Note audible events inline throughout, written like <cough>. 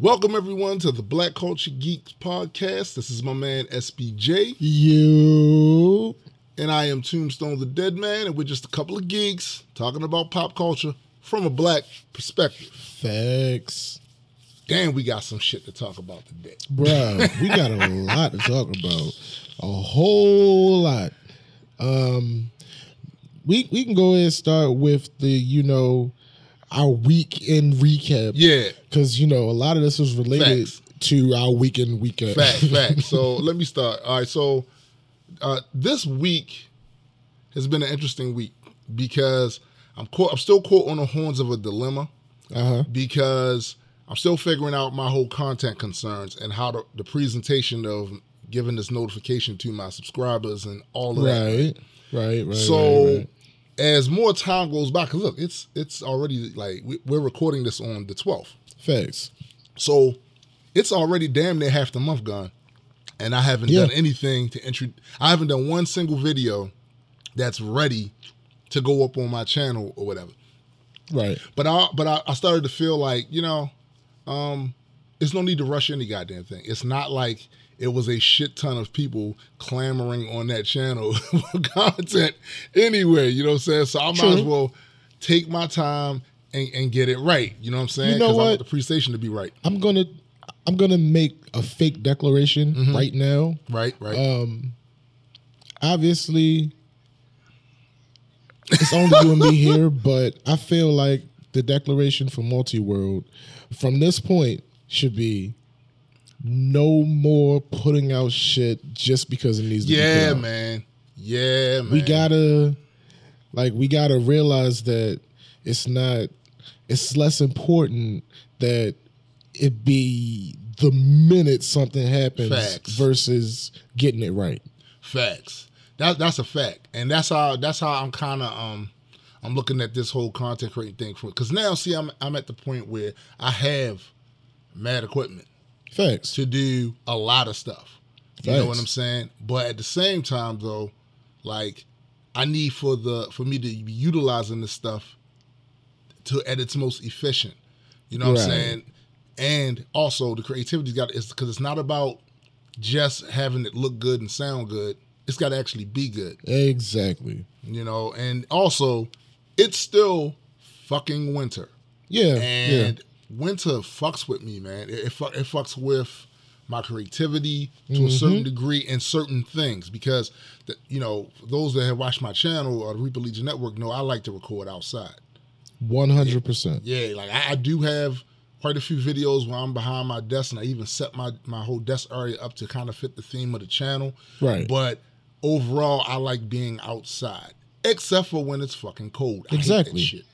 Welcome everyone to the Black Culture Geeks podcast. This is my man SBJ, You. and I am Tombstone the Dead Man, and we're just a couple of geeks talking about pop culture from a black perspective. Facts. Damn, we got some shit to talk about today. Bruh, we got a <laughs> lot to talk about. A whole lot. Um we we can go ahead and start with the, you know, our week in recap. Yeah, Cause you know, a lot of this is related Facts. to our weekend recap. fact, <laughs> fact. So let me start. All right, so uh, this week has been an interesting week because I'm caught, I'm still caught on the horns of a dilemma. uh-huh. because I'm still figuring out my whole content concerns and how to, the presentation of giving this notification to my subscribers and all of that. Right. Right, right. so right, right. As more time goes by, because look, it's it's already like we, we're recording this on the 12th, Facts. so it's already damn near half the month gone, and I haven't Yeah. done anything to intro. I haven't done one single video that's ready to go up on my channel or whatever. Right. But I but I, I started to feel like you know, um, there's no need to rush any goddamn thing. It's not like it was a shit ton of people clamoring on that channel <laughs> for content anyway. You know what I'm saying? So I might as well take my time and, and get it right. You know what I'm saying? You know 'Cause I want what? the presentation to be right. I'm gonna I'm gonna make a fake declaration Mm-hmm. right now. Right. Right. Um, obviously, it's only you and me <laughs> here, but I feel like the declaration for multi world from this point should be no more putting out shit just because it needs to be yeah, put man. Yeah, man. We gotta like we gotta realize that it's not it's less important that it be the minute something happens Facts. versus getting it right. Facts. That that's a fact, and that's how that's how I'm kind of um I'm looking at this whole content creating thing for because now see I'm I'm at the point where I have mad equipment Facts. to do a lot of stuff. You know what I'm saying? But at the same time though, like I need for the for me to be utilizing this stuff to at its most efficient. You know what I'm saying? And also the creativity's got is because it's not about just having it look good and sound good. It's got to actually be good. Exactly. You know, and also it's still fucking winter. Yeah. And winter fucks with me, man. It, it, fu- it fucks with my creativity to a mm-hmm. certain degree in certain things because, the, you know, those that have watched my channel or the Reaper Legion Network know I like to record outside. One hundred percent. Yeah, like I, I do have quite a few videos where I'm behind my desk and I even set my, my whole desk area up to kind of fit the theme of the channel. Right. But overall, I like being outside, except for when it's fucking cold. I hate that Exactly.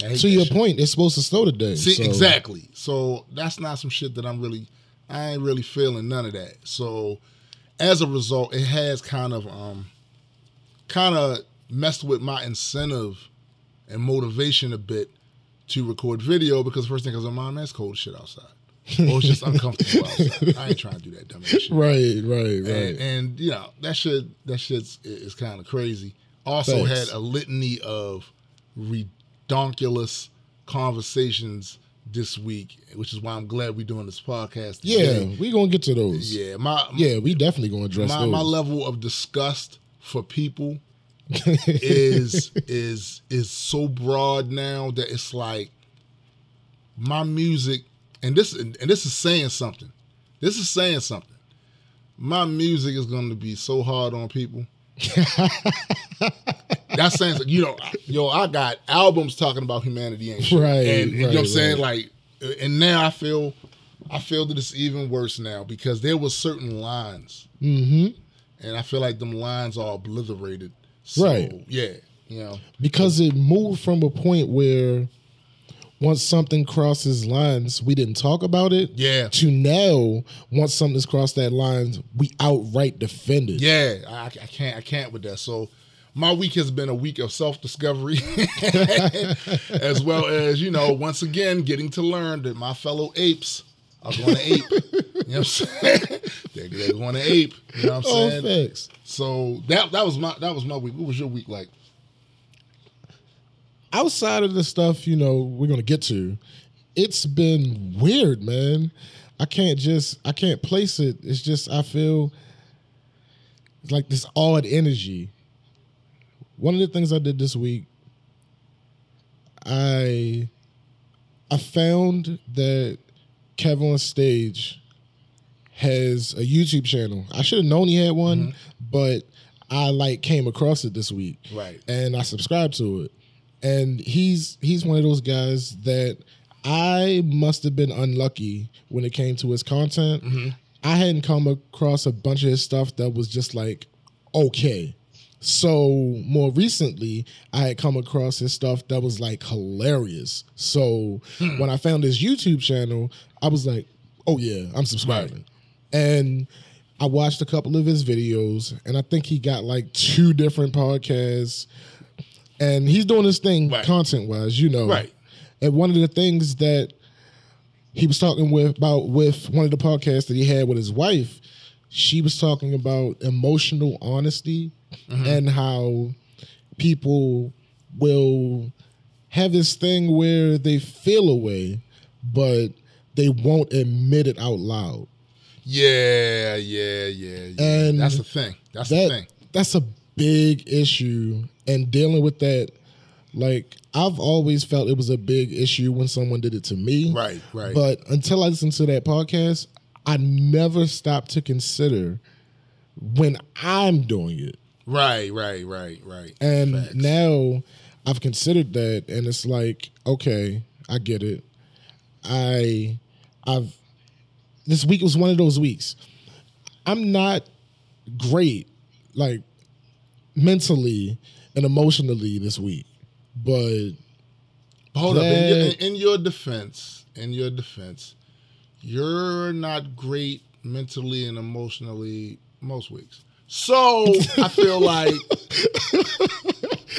Shit. I hate To your shit. point, it's supposed to snow today. See, so- exactly. So that's not some shit that I'm really, I ain't really feeling none of that. So as a result, it has kind of, um, kind of messed with my incentive and motivation a bit to record video because first thing I was like, mom, that's cold shit outside. or it's just <laughs> uncomfortable outside. I ain't trying to do that dumb shit. Right, right, right. And, and you know that shit that shit's is kind of crazy. Also Thanks. had a litany of redonkulous conversations this week, which is why I'm glad we're doing this podcast. yeah, we're gonna get to those. yeah. My Yeah, we definitely gonna address my, those. my level of disgust for people <laughs> is is is so broad now that it's like my music and this and this is saying something. This is saying something. My music is going to be so hard on people. <laughs> That's saying something. you know, yo, I got albums talking about humanity and shit. Right, and you know what I'm saying? right. Like, and now I feel, I feel that it's even worse now because there were certain lines mm-hmm. and I feel like them lines are obliterated. So, Right. Yeah. You know. because it moved from a point where once something crosses lines, we didn't talk about it. Yeah. To now, once something's crossed that line, we outright defend it. Yeah. I, I can't. I can't with that. So. My week has been a week of self discovery, <laughs> as well as, you know, once again, getting to learn that my fellow apes are going to ape. You know what I'm saying? <laughs> they're, they're going to ape. You know what I'm Oh, saying? facts. So that that was my that was my week. What was your week like? Outside of the stuff, you know, we're gonna get to, it's been weird, man. I can't just I can't place it. It's just I feel like this odd energy. One of the things I did this week, I I found that Kevin on stage has a YouTube channel. I should have known he had one, mm-hmm. but I like came across it this week. Right. And I subscribed to it. And he's he's one of those guys that I must have been unlucky when it came to his content. Mm-hmm. I hadn't come across a bunch of his stuff that was just like okay. So more recently, I had come across his stuff that was like hilarious. So hmm. when I found his YouTube channel, I was like, "Oh yeah, I'm subscribing." And I watched a couple of his videos, and I think he got like two different podcasts. And he's doing his thing Right. content wise, you know. Right. And one of the things that he was talking with about with one of the podcasts that he had with his wife, she was talking about emotional honesty Mm-hmm. and how people will have this thing where they feel a way, but they won't admit it out loud. Yeah, yeah, yeah, yeah. And that's the thing. That's that the thing. that's a big issue and dealing with that like I've always felt it was a big issue when someone did it to me. Right, right. But until I listened to that podcast, I never stopped to consider when I'm doing it. Right, right, right, right. And Facts. now I've considered that and it's like, okay, I get it. I I've this week was one of those weeks. I'm not great like mentally and emotionally this week. But But hold up. In your, in your defense, in your defense, you're not great mentally and emotionally most weeks. So I feel like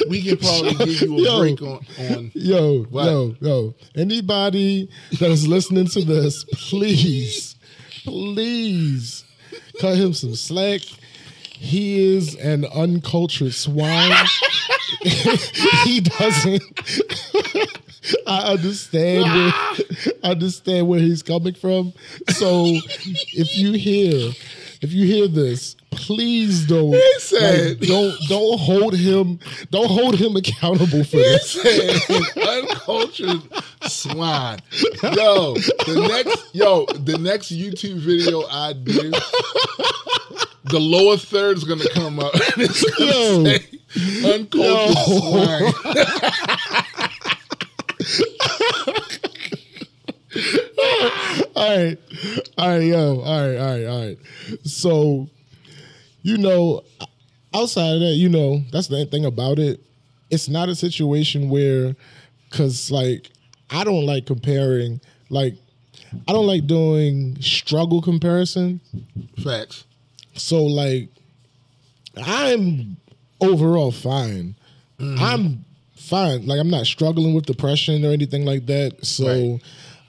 we can probably give you a <laughs> Yo. break on on. Yo, What? yo, yo. Anybody that is listening to this, please, please cut him some slack. He is an uncultured swine. <laughs> he doesn't. <laughs> I understand where I understand where he's coming from. So if you hear if you hear this, please don't said- like, don't don't hold him don't hold him accountable for He this. said uncultured swine. Yo, the next yo, the next YouTube video I do, the lower third is gonna come up. And <laughs> it's gonna Yo. say uncultured Yo. swine. <laughs> all right, all right, yo, all right, all right, all right. So, you know, outside of that, you know, that's the thing about it. It's not a situation where, cause like, I don't like comparing. Like, I don't like doing struggle comparison. Facts. So like, I'm overall fine. Mm-hmm. I'm fine. Like I'm not struggling with depression or anything like that. So Right.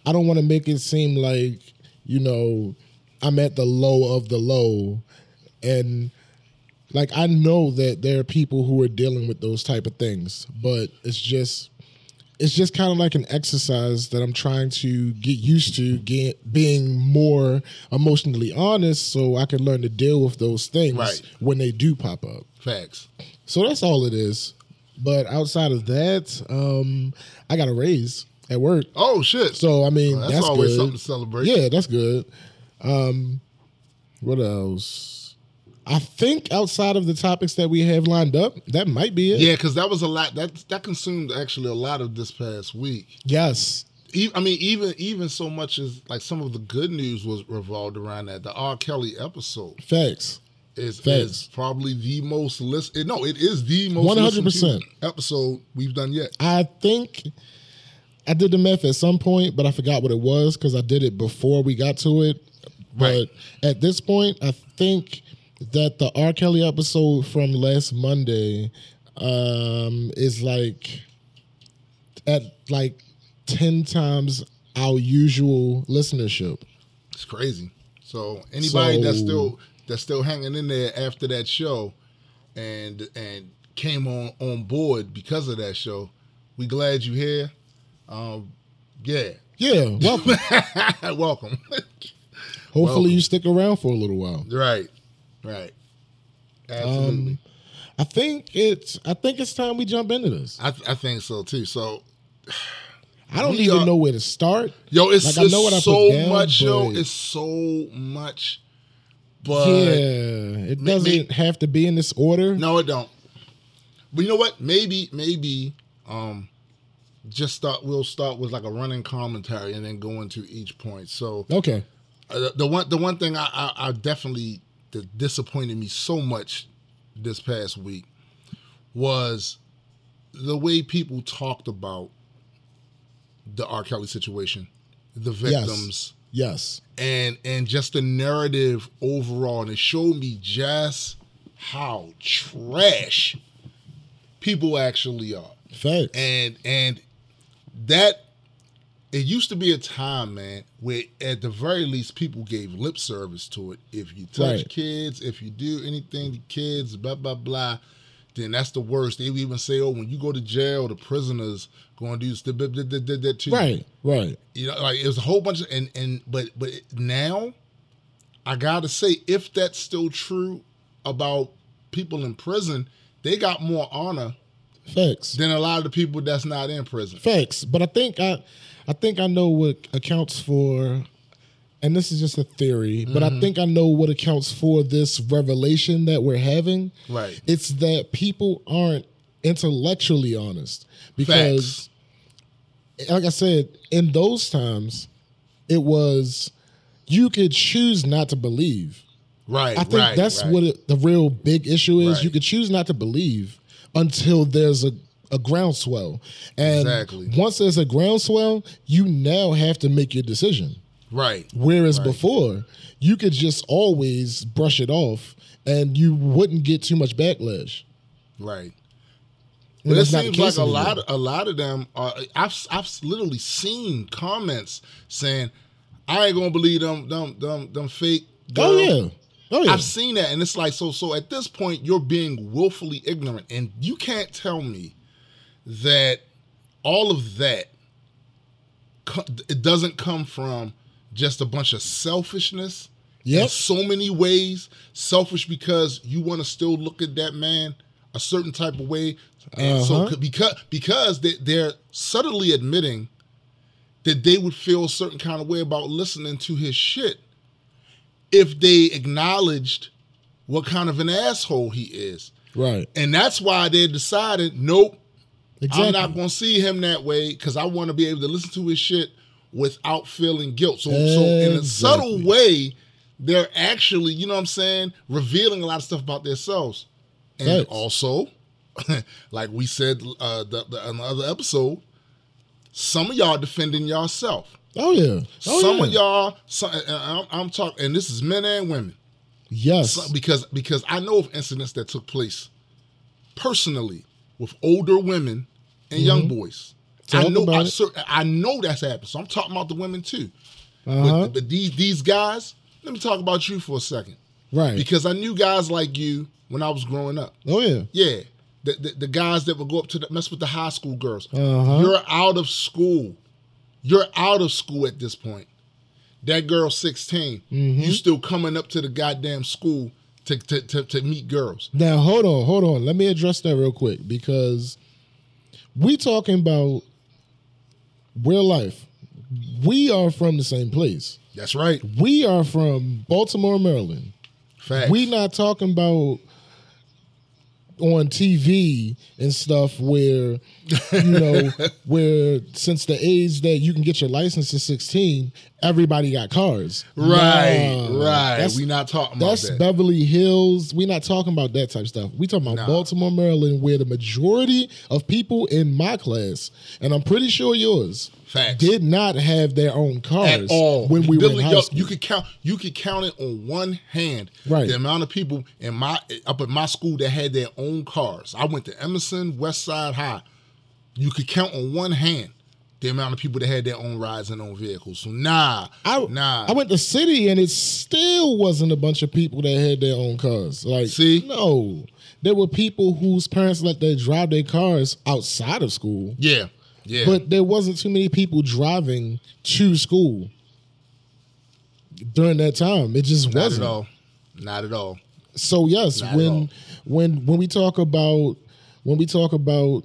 I don't want to make it seem like you know I'm at the low of the low, and like I know that there are people who are dealing with those type of things, but it's just it's just kind of like an exercise that I'm trying to get used to get, being more emotionally honest so I can learn to deal with those things Right. when they do pop up. Facts. So that's all it is. But outside of that, um, I got a raise at work. Oh shit. So I mean, Well, that's, that's, always good. something to celebrate. Yeah, that's good. Um, what else? I think outside of the topics that we have lined up, that might be it. Yeah, because that was a lot. That that consumed actually a lot of this past week. Yes. I mean, even even so much as like some of the good news was revolved around that. The R. Kelly episode Facts. is, Facts. is probably the most listened. No, it is the most 100%. episode we've done yet. I think I did the math at some point, but I forgot what it was because I did it before we got to it. Right. But at this point, I think that the R. Kelly episode from last Monday um, is like at like 10 times our usual listenership. It's crazy. So anybody that's still that's still hanging in there after that show, and and came on on board because of that show, we glad you here. Um, yeah, Yeah, welcome. <laughs> welcome. Hopefully Welcome. you stick around for a little while. right, right. Absolutely. Um, I think it's I think it's time we jump into this. I, I think so too. So, I don't even are- know where to start. yo, it's, Like, I know what I put so down, much, yo. It's so much. But yeah, it may- doesn't may- have to be in this order. no, it don't. But you know what? Maybe, maybe, um, just start. We'll start with like a running commentary and then go into each point. So, Okay. Uh, the, the one the one thing I, I, I definitely that disappointed me so much this past week was the way people talked about the R. Kelly situation, the victims, Yes. and and just the narrative overall, and it showed me just how trash people actually are Facts. and and that it used to be a time, man, where at the very least people gave lip service to it. If you touch Right. kids, if you do anything to kids, blah blah blah, then that's the worst. They would even say, "Oh, when you go to jail, the prisoners going to do this, that, too." right. Right. You know, like it was a whole bunch of and and but but now, I gotta say, if that's still true about people in prison, they got more honor Facts. than a lot of the people that's not in prison. Facts. But I think I I think I know what accounts for and this is just a theory, but Mm-hmm. I think I know what accounts for this revelation that we're having. Right. It's that people aren't intellectually honest. Because like I said, in those times, it was you could choose not to believe. Right. I think right, that's right. what it, the real big issue is. Right. You could choose not to believe until there's a, a groundswell. And Exactly. once there's a groundswell, you now have to make your decision. Right. Whereas Right. before, you could just always brush it off and you wouldn't get too much backlash. Right. And But it that's not the seems like a anymore. lot, a lot of them are. I've, I've literally seen comments saying, "I ain't gonna believe them, them, them, them fake." Oh yeah. Oh yeah. I've seen that, and it's like so. So at this point, you're being willfully ignorant, and you can't tell me that all of that it doesn't come from just a bunch of selfishness. In so many ways, selfish because you want to still look at that man a certain type of way, and so Uh-huh. because because they, they're subtly admitting that they would feel a certain kind of way about listening to his shit if they acknowledged what kind of an asshole he is. right. And that's why they decided, nope, Exactly. I'm not going to see him that way because I want to be able to listen to his shit without feeling guilt. So, so in a subtle way, they're actually, you know what I'm saying, revealing a lot of stuff about themselves. And Facts. also, <laughs> like we said uh, the, the, in the other episode, some of y'all defending yourself. oh yeah. Oh, some yeah. of y'all, some, I'm, I'm talking, and this is men and women. Yes. So- because because I know of incidents that took place personally with older women and young boys. I Mm-hmm. Know I, I know that's happened. So I'm talking about the women too. uh-huh. But, but these these guys, let me talk about you for a second. right. Because I knew guys like you when I was growing up. oh yeah. Yeah. The, the, the guys that would go up to the, mess with the high school girls. Uh-huh. You're out of school. You're out of school at this point. That girl 16. Mm-hmm. You still coming up to the goddamn school to, to, to, to meet girls. Now hold on, hold on. Let me address that real quick because we talking about real life. We are from the same place. That's right. We are from Baltimore, Maryland. Facts. We not talking about on TV and stuff where you know <laughs> where since the age that you can get your license at 16, everybody got cars. right, Nah. right. That's, we not talking about that's that. Beverly Hills. We're not talking about that type of stuff. We talking about Nah. Baltimore, Maryland, where the majority of people in my class, and I'm pretty sure yours, Facts. did not have their own cars at all. when we were in high yo, school. You could count. You could count it on one hand. Right. The amount of people in my up at my school that had their own cars. I went to Edmondson-Westside High. You could count on one hand the amount of people that had their own rides and own vehicles. So nah, I, nah. I went to city and it still wasn't a bunch of people that had their own cars. Like, See? no, there were people whose parents let them drive their cars outside of school. yeah, Yeah. But there wasn't too many people driving to school during that time. It just Not wasn't. at all. Not at all. So yes, Not when when when we talk about when we talk about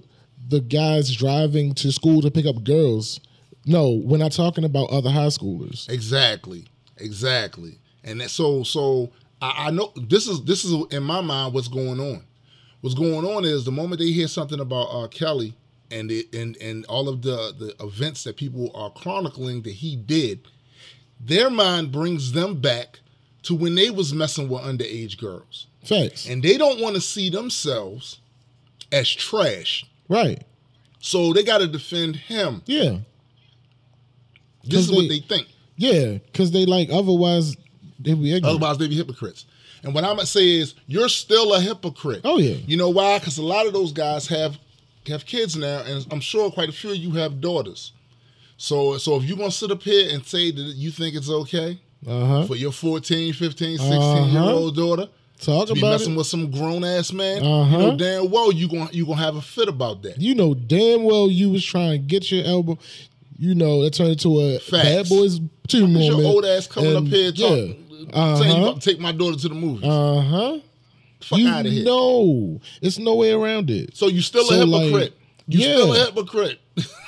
the guys driving to school to pick up girls, no, we're not talking about other high schoolers. Exactly. Exactly. And that, so so I, I know this is this is in my mind what's going on. What's going on is the moment they hear something about uh, Kelly and it, and and all of the the events that people are chronicling that he did, their mind brings them back to when they was messing with underage girls, Facts. and they don't want to see themselves as trash. right. So they got to defend him. Yeah. This is 'Cause what they- they think. Yeah. Because they like otherwise they'd be ignorant. Otherwise, they be hypocrites. And what I'm gonna say is, you're still a hypocrite. Oh, yeah. You know why? Because a lot of those guys have have kids now, and I'm sure quite a few of you have daughters. So, so if you're gonna sit up here and say that you think it's okay Uh huh. for your 14, 15, 16 Uh-huh. year old daughter Talk to be about messing it. with some grown ass man, Uh-huh. you know damn well you gonna you gonna have a fit about that. You know damn well you was trying to get your elbow. You know that turned into a Facts. bad boys two moment. your old ass coming and- up here talking, Yeah. saying you Uh-huh. about to take my daughter to the movies. Uh huh. Fuck you out of here. know, it's no way around it. so you still So, a like, hypocrite. you yeah. still a hypocrite.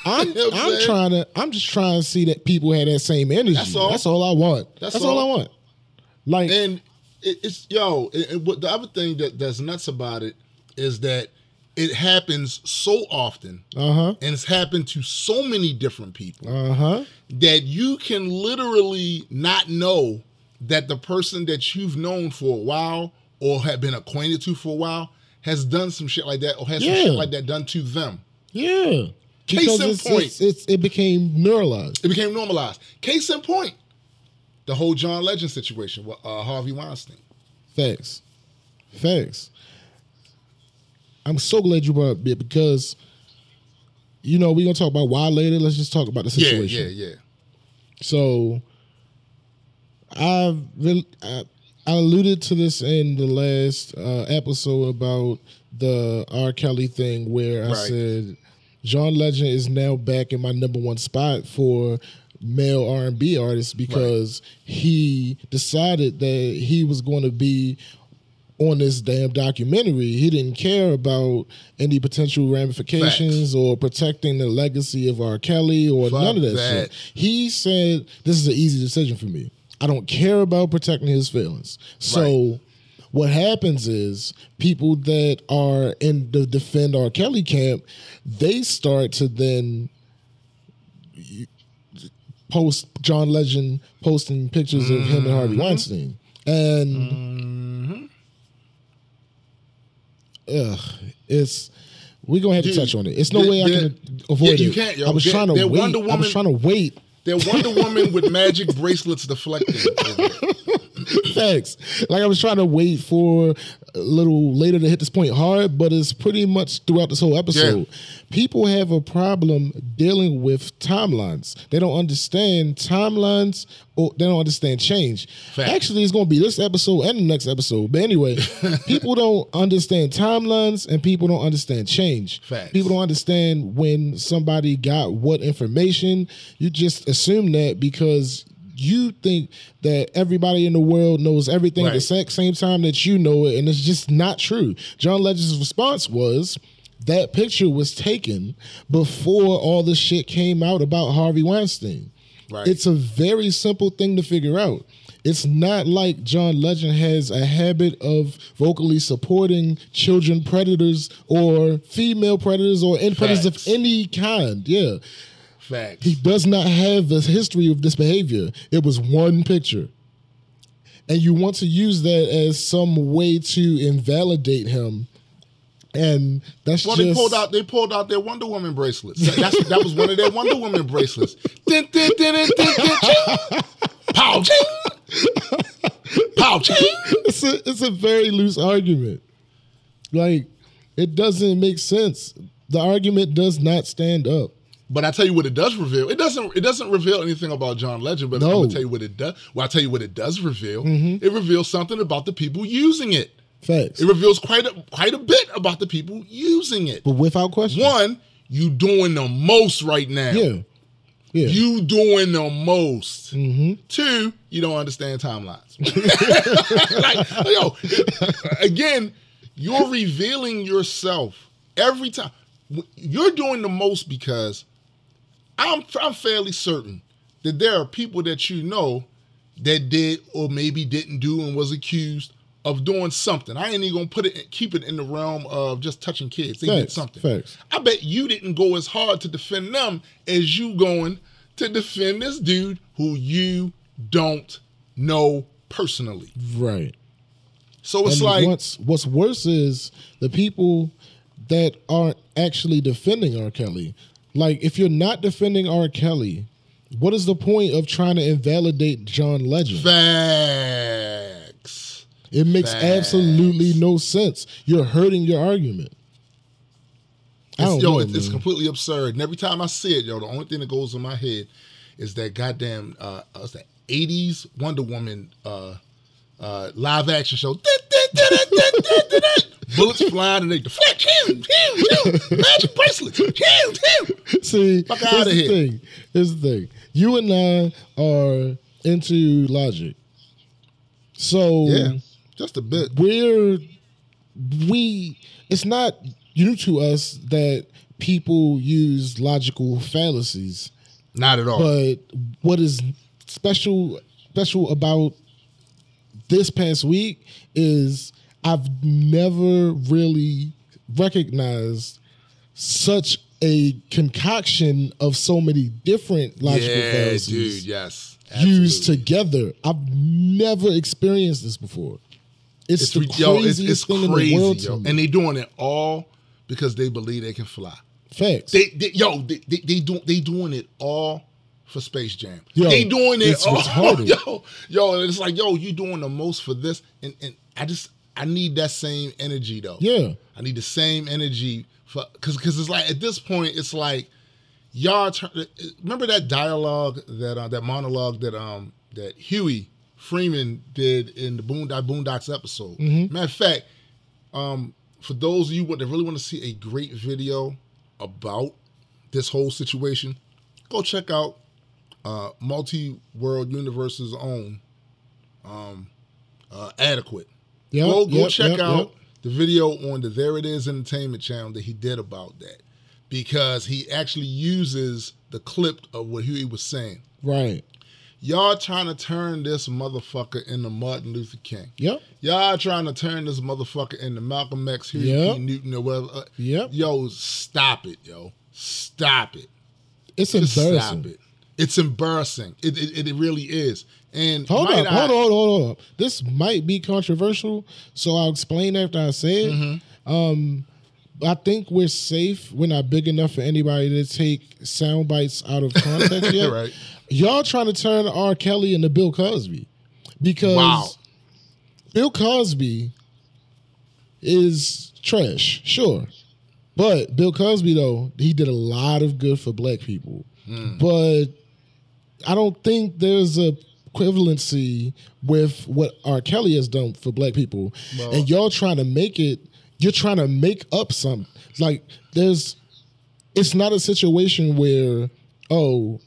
I'm, <laughs> You know I'm I'm trying to. I'm just trying to see that people have that same energy. That's all. That's all I want. That's That's, all. all. I want. Like, and it, it's yo. It, it- what the other thing that that's nuts about it is that it happens so often, uh huh, and it's happened to so many different people uh huh. that you can literally not know that the person that you've known for a while or have been acquainted to for a while has done some shit like that or has some shit like that done to them. Yeah. Case Because in it's, point. It's, it's, it became neuralized. It became normalized. Case in point, the whole John Legend situation with uh, Harvey Weinstein. Facts. Facts. I'm so glad you brought up it because, you know, we're gonna talk about why later. Let's just talk about the situation. yeah, yeah. yeah. So, I've really, I, I alluded to this in the last uh, episode about the R. Kelly thing, where I Right. said John Legend is now back in my number one spot for male R and B artists because he decided that he was going to be on this damn documentary. He didn't care about any potential ramifications or protecting the legacy of R. Kelly or Fuck none of that, that. shit. He said, This is an easy decision for me. I don't care about protecting his feelings. So Right. what happens is people that are in the defend R. Kelly camp, they start to then post John Legend posting pictures of him and Harvey Mm-hmm. Weinstein. And ugh, it's we're gonna have to Dude, touch on it. It's no there- way I there- can avoid yeah, you it. I was There- trying to wait. I was trying to wait. They're Wonder Woman with magic bracelets deflecting. <laughs> <laughs> Facts. Like I was trying to wait for a little later to hit this point hard, but it's pretty much throughout this whole episode. People have a problem dealing with timelines. They don't understand timelines or they don't understand change. Facts. Actually, it's going to be this episode and the next episode. But anyway, <laughs> people don't understand timelines and people don't understand change. Facts. People don't understand when somebody got what information. You just assume that because you think that everybody in the world knows everything at the Right. same time that you know it, and it's just not true. John Legend's response was that picture was taken before all the shit came out about Harvey Weinstein. Right. It's a very simple thing to figure out. It's not like John Legend has a habit of vocally supporting children predators or female predators or predators of any kind. Yeah. Facts. He does not have a history of this behavior. It was one picture. And you want to use that as some way to invalidate him. And that's well, just they pulled out. They pulled out their Wonder Woman bracelets. That- That's, that was one of their Wonder Woman bracelets. Din, din, ching. Pow ching. Pow ching. it's a it's a very loose argument. Like it doesn't make sense. The argument does not stand up. But I tell you what it does reveal. It doesn't. It doesn't reveal anything about John Legend. But I'm Mm-hmm. gonna tell you what it does. Well, I tell you what it does reveal. It reveals something about the people using it. Facts. It reveals quite a quite a bit about the people using it. But without question. One, you doing the most right now. Yeah. Yeah. You doing the most. hmm Two, you don't understand timelines. <laughs> like, yo, again, you're revealing yourself every time. You're doing the most because I'm I'm fairly certain that there are people that you know that did or maybe didn't do and was accused of doing something. I ain't even gonna put it keep it in the realm of just touching kids. They did something. Facts. I bet you didn't go as hard to defend them as you going to defend this dude who you don't know personally. Right. So it's and like what's what's worse is the people that aren't actually defending R. Kelly. Like, if you're not defending R. Kelly, what is the point of trying to invalidate John Legend? facts. It makes Facts. absolutely no sense. You're hurting your argument. I It's, don't yo, know, it's, it's completely absurd. And every time I see it, yo, the only thing that goes in my head is that goddamn uh what's that 80s Wonder Woman uh uh live action show. <laughs> Bullets flying and they deflect. Pew, pew, pew. Magic bracelet. Pew, pew. See, Fuck here's outta the here. thing. Here's the thing. You and I are into logic. So Yeah, just a bit. we're we it's not new to us that people use logical fallacies Not at all. but what is special special about this past week is i've never really recognized such a concoction of so many different logical yeah, fallacies dude. Yes. used together i've never experienced this before it's, It's the craziest yo, it's, it's thing crazy, in the world yo. and they're doing it all because they believe they can fly. facts They, they yo, they, they, they do they doing it all for Space Jam. Yo, they doing it it's retarded. <laughs> yo, yo. And it's like, yo, you doing the most for this, and and I just I need that same energy though. yeah I need the same energy for because because it's like at this point it's like y'all turn, remember that dialogue that uh, that monologue that um that Huey Freeman did in the Boondock Boondocks episode. Matter of fact, um for those of you what that really want to see a great video about this whole situation, go check out uh Multi World Universe's own um uh adequate Yep, go go yep, check yep, out the video on the There It Is Entertainment channel that he did about that because he actually uses the clip of what Huey was saying. right Y'all trying to turn this motherfucker into Martin Luther King. yep Y'all trying to turn this motherfucker into Malcolm X, Huey Yep. Newton, or whatever. Yep. Yo, stop it, yo. Stop it. it's Just embarrassing stop it. It's embarrassing. It, it, it really is. And Hold up, I- hold on, hold on, hold on. This might be controversial, so I'll explain after I say it. Mm-hmm. Um, I think we're safe. We're not big enough for anybody to take sound bites out of context <laughs> yet. Right. Y'all trying to turn R. Kelly into Bill Cosby because Wow. Bill Cosby is trash, sure. But Bill Cosby, though, he did a lot of good for black people. Hmm. But I don't think there's a equivalency with what R. Kelly has done for black people. Well- and y'all trying to make it, you're trying to make up some. Like, there's, it's not a situation where, oh,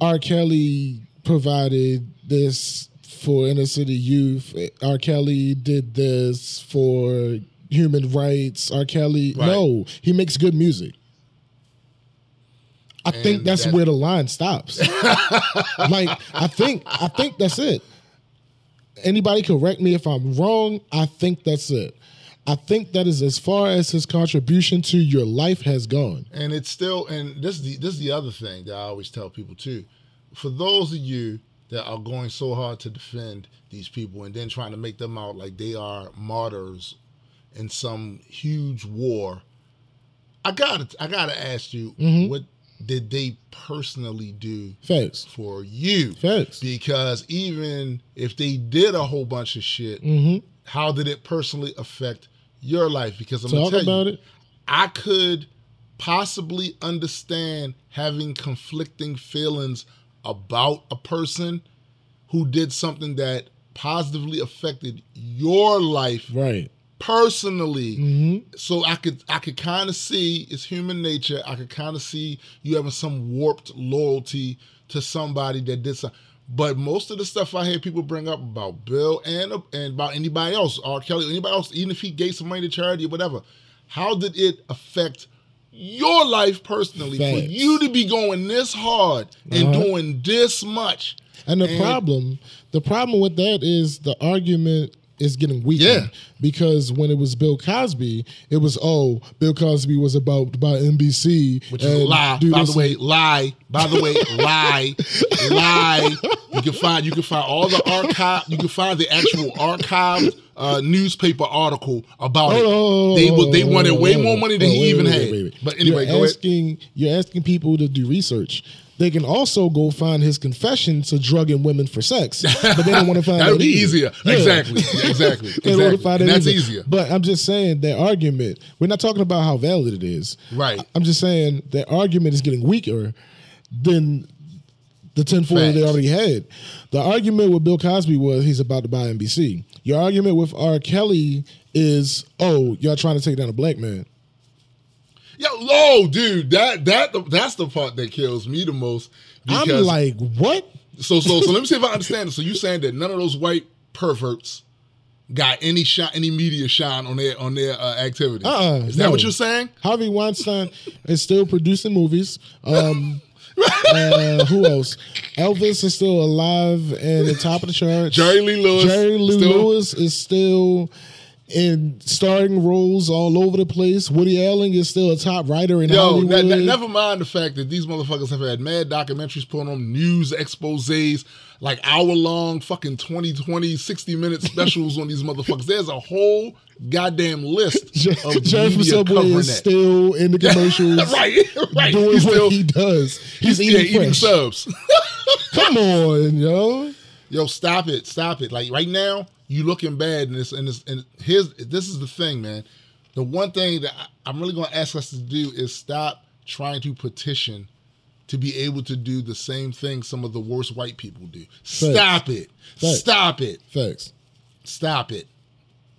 R. Kelly provided this for inner city youth. R. Kelly did this for human rights. R. Kelly, Right. no, he makes good music. I think And that's that- where the line stops. <laughs> like I think I think that's it. Anybody correct me if I'm wrong. I think that's it. I think that is as far as his contribution to your life has gone. and it's still and this is the this is the other thing that I always tell people too. For those of you that are going so hard to defend these people and then trying to make them out like they are martyrs in some huge war, I gotta I gotta ask you Mhm. what did they personally do Facts. for you? Facts. Because even if they did a whole bunch of shit, Mm-hmm. how did it personally affect your life? Because I'm gonna tell about you, it. I could possibly understand having conflicting feelings about a person who did something that positively affected your life Right. Personally. Mm-hmm. So I could I could kind of see it's human nature. I could kind of see you having some warped loyalty to somebody that did something. But most of the stuff I hear people bring up about Bill and and about anybody else, R. Kelly, anybody else, even if he gave some money to charity or whatever, how did it affect your life personally for you to be going this hard and Uh-huh. doing this much? And the And- problem, the problem with that is the argument is getting weaker. Yeah. Because when it was Bill Cosby, it was oh, Bill Cosby was about by NBC, Which is a lie. By the way, lie. By the way, <laughs> lie, lie. You can find you can find all the archive. You can find the actual archived uh, newspaper article about it. on, they they wanted way more money than Oh, he even had. But anyway, you're asking, You're asking people to do research. They can also go find his confession to drugging women for sex, but they don't want to find <laughs> That that would be easier. Yeah. Exactly. <laughs> Exactly. They want to find that that's either. easier. But I'm just saying that argument. We're not talking about how valid it is. Right. I'm just saying that argument is getting weaker than the tinfoil they already had. The argument with Bill Cosby was he's about to buy NBC. Your argument with R. Kelly is, oh, y'all trying to take down a black man. Yo, oh, dude, that that that's the part that kills me the most. I'm like, what? So so so let me see if I <laughs> understand it. So you saying that none of those white perverts got any shot, any media shine on their on their uh, activity? Uh-uh, Is that no. what you're saying? Harvey Weinstein is still producing movies. Um, <laughs> uh, who else? Elvis is still alive and the top of the charts. Jerry Lee Lewis Jerry Lee Lewis is still in starring roles all over the place. Woody Allen is still a top writer in Yo, Hollywood. ne- ne- never mind the fact that these motherfuckers have had mad documentaries put on news exposés, like hour long fucking 20, 20, 60 minute specials on these motherfuckers. There's a whole goddamn list <laughs> of from media Subway covering is that. still in the <laughs> commercials. <laughs> right, right. Doing He's what still he does. He's, he's yeah, eating, eating subs. Come on, yo. Yo, stop it, stop it. Like right now, you looking bad, and this and this and here's this is the thing, man. The one thing that I, I'm really going to ask us to do is stop trying to petition to be able to do the same thing some of the worst white people do. Stop it. Facts. Stop it. Facts. Stop it.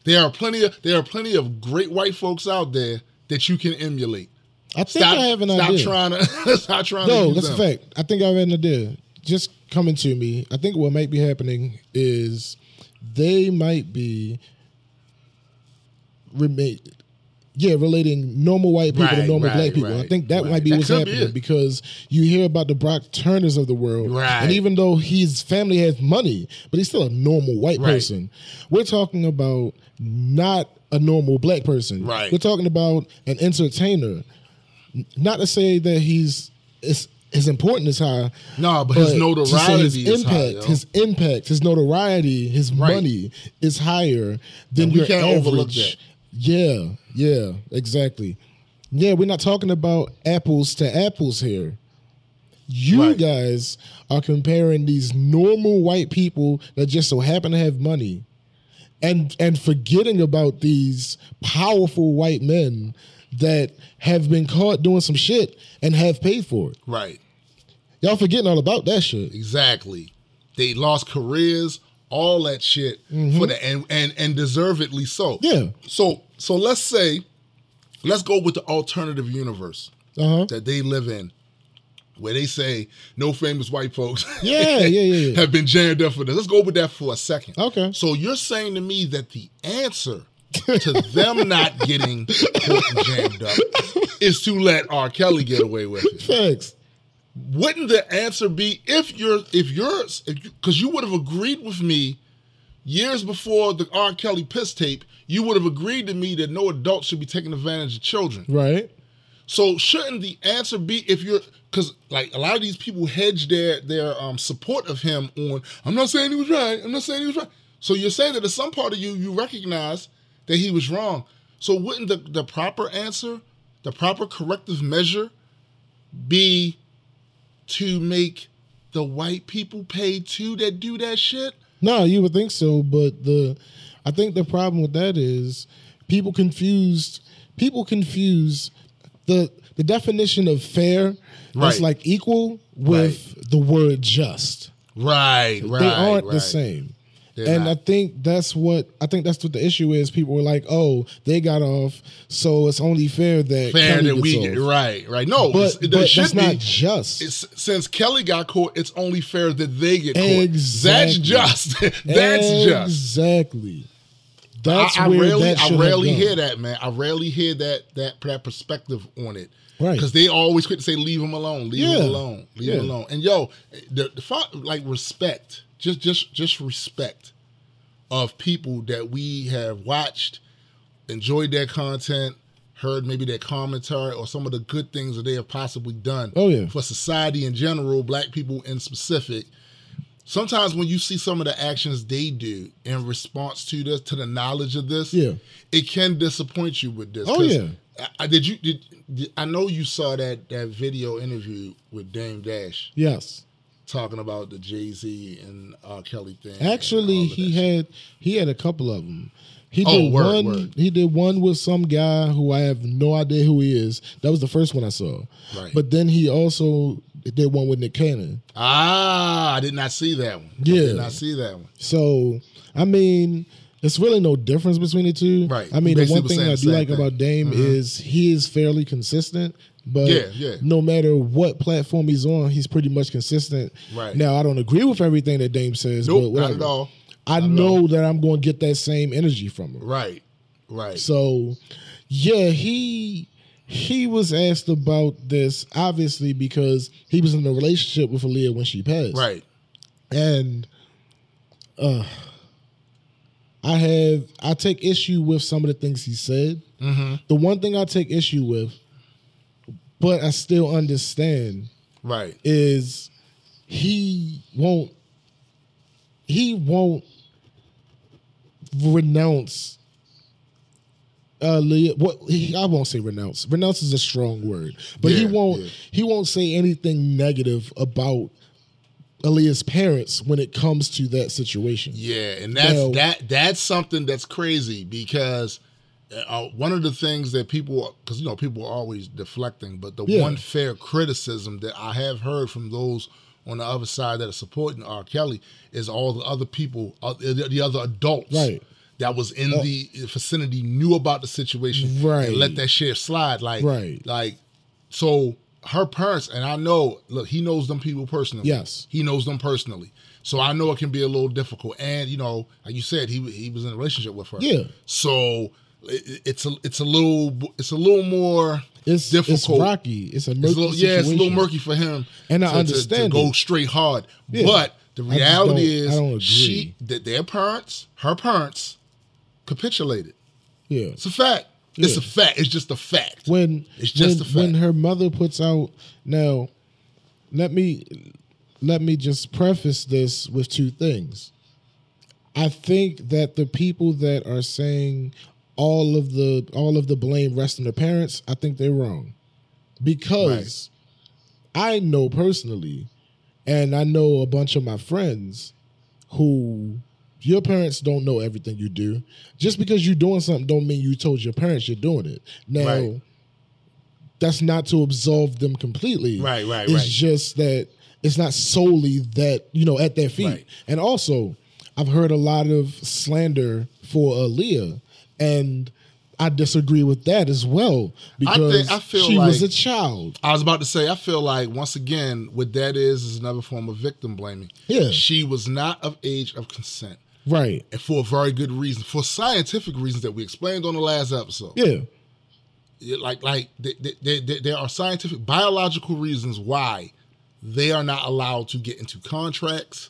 There are plenty of there are plenty of great white folks out there that you can emulate. I think Stop, I have an idea. stop idea. trying to <laughs> stop trying No, to do that's them. a fact. I think I have an idea. Just coming to me. I think what might be happening is they might be rema- yeah, relating normal white people to normal right, black people. I think that right. might be That what's could be happening because you hear about the Brock Turners of the world, Right. and even though his family has money, but he's still a normal white Right. person. We're talking about not a normal black person. Right. We're talking about an entertainer. Not to say that he's is his importance is high. No, but his to say notoriety his is high, impact, yo. his impact, his notoriety, his Right. money is higher than And we your can't average. overlook that. Yeah, yeah, exactly. Yeah, we're not talking about apples to apples here. You Right. guys are comparing these normal white people that just so happen to have money and and forgetting about these powerful white men that have been caught doing some shit and have paid for it. Right. Y'all forgetting all about that shit. Exactly. They lost careers, all that shit for the and, and and deservedly so. Mm-hmm. Yeah. So so let's say, let's go with the alternative universe Uh huh. that they live in, where they say no famous white folks Yeah, yeah, yeah, yeah. <laughs> have been jammed up for this. Let's go with that for a second. Okay. So you're saying to me that the answer <laughs> to them not getting jammed up is to let R. Kelly get away with it Thanks. wouldn't the answer be if you're if you're because you would have agreed with me years before the R. Kelly piss tape, you would have agreed to me that no adult should be taking advantage of children. Right. So shouldn't the answer be if you're because like a lot of these people hedge their their um support of him on I'm not saying he was right, I'm not saying he was right. So you're saying that at some part of you you recognize that he was wrong. So wouldn't the, the proper answer, the proper corrective measure be to make the white people pay too that do that shit? No, you would think so, but the I think the problem with that is people confused people confuse the the definition of fair that's Right. like equal with the word just. Right, right. they aren't right. the same. They're and not. I think that's what I think that's what the issue is. People were like, "Oh, they got off, so it's only fair that fair Kelly that we gets get right, right. No, But, but that's be. not just. since Kelly got caught, it's only fair that they get caught. Exactly. That's just. <laughs> That's just. exactly. That's I, I rarely, that I rarely hear that, man. I rarely hear that that that perspective on it, Right. Because they always quick to say, "Leave him alone, leave Yeah. him alone, leave him alone." And yo, the, the like respect, just just just respect of people that we have watched, enjoyed their content, heard maybe their commentary or some of the good things that they have possibly done. Oh, yeah. for society in general, black people in specific sometimes when you see some of the actions they do in response to this, to the knowledge of this, Yeah. it can disappoint you with this. Oh, yeah. I, I- did you did, did- I know you saw that that video interview with Dame Dash Yes. Talking about the Jay Z and R. Kelly thing. Actually, he that shit. had he had a couple of them. He Oh, did word, one. word. He did one with some guy who I have no idea who he is. That was the first one I saw. Right. But then he also did one with Nick Cannon. ah, I did not see that one. I Yeah. did not see that one. So I mean, it's really no difference between the two. Right. I mean, the one thing I do like thing. about Dame Mhm. is he is fairly consistent. But Yeah, yeah. no matter what platform he's on, he's pretty much consistent. Right. Now, I don't agree with everything that Dame says, but Nope, not at all. I Not know that I'm going to get that same energy from him. Right, right. So, yeah, he he was asked about this obviously because he was in a relationship with Aaliyah when she passed. right. And uh I have I take issue with some of the things he said. Mm-hmm. The one thing I take issue with, but I still understand, Right. is he won't he won't renounce uh Leah, what he, I won't say renounce. Renounce is a strong word, but he won't yeah. he won't say anything negative about Aaliyah's parents when it comes to that situation. Yeah, and that's Now- that that's something that's crazy because uh, one of the things that people because you know people are always deflecting, but the Yeah. one fair criticism that I have heard from those on the other side that are supporting R. Kelly is all the other people, uh, the, the other adults. Right. That was in Oh. the vicinity knew about the situation, Right. And let that shit slide, like, Right. like, so her parents, and I know, look, he knows them people personally. Yes. He knows them personally. So I know it can be a little difficult. And, you know, like you said, he he was in a relationship with her. Yeah. So it, it's a it's a little it's a little more It's difficult. It's rocky. It's a It's a little, yeah, it's a little murky for him. And I to, to- understand to, go straight hard. Yeah. But the reality is, I don't agree. she that their parents, her parents, capitulated. Yeah. It's a fact. It's a fact. It's just a fact. when It's just when, a fact. when her mother puts out now let me let me just preface this with two things i think that the people that are saying all of the all of the blame rests on the parents i think they're wrong because i know personally and i know a bunch of my friends who your parents don't know everything you do. Just because you're doing something don't mean you told your parents you're doing it. Now, Right. that's not to absolve them completely. Right, right, It's right. just that it's not solely that, you know, at their feet. Right. And also, I've heard a lot of slander for Aaliyah, and I disagree with that as well because I feel she was a child. I was about to say, I feel like once again, what that is is another form of victim blaming. Yeah. She was not of age of consent. Right. And for a very good reason, for scientific reasons that we explained on the last episode. Yeah. Like, like th- th- th- th- there are scientific, biological reasons why they are not allowed to get into contracts.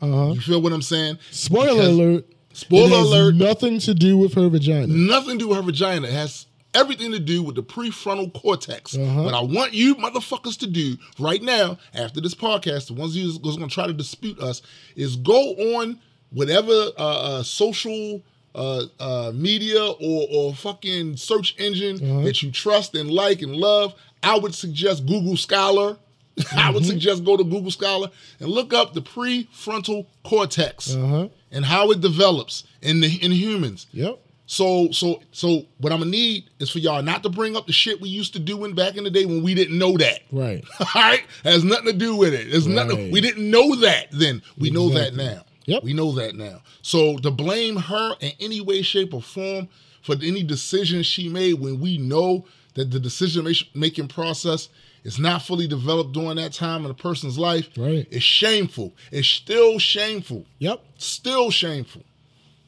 Uh-huh. You feel what I'm saying? Spoiler Because- alert. Spoiler it has alert. Nothing to do with her vagina. Nothing to do with her vagina. It has everything to do with the prefrontal cortex. Uh-huh. What I want you motherfuckers to do right now, after this podcast, the ones who's going to try to dispute us, is go on whatever uh, uh, social uh, uh, media or, or fucking search engine Uh-huh. that you trust and like and love. I would suggest Google Scholar. <laughs> I would suggest go to Google Scholar and look up the prefrontal cortex Uh-huh. and how it develops in the in humans. Yep. So so so what I'm gonna need is for y'all not to bring up the shit we used to do in back in the day when we didn't know that. Right. <laughs> All right, has nothing to do with it. It's nothing. We didn't know that then. We know that now. Yep. We know that now. So to blame her in any way, shape, or form for any decision she made when we know that the decision making process is not fully developed during that time in a person's life Right. it's shameful. It's still shameful. Yep. Still shameful.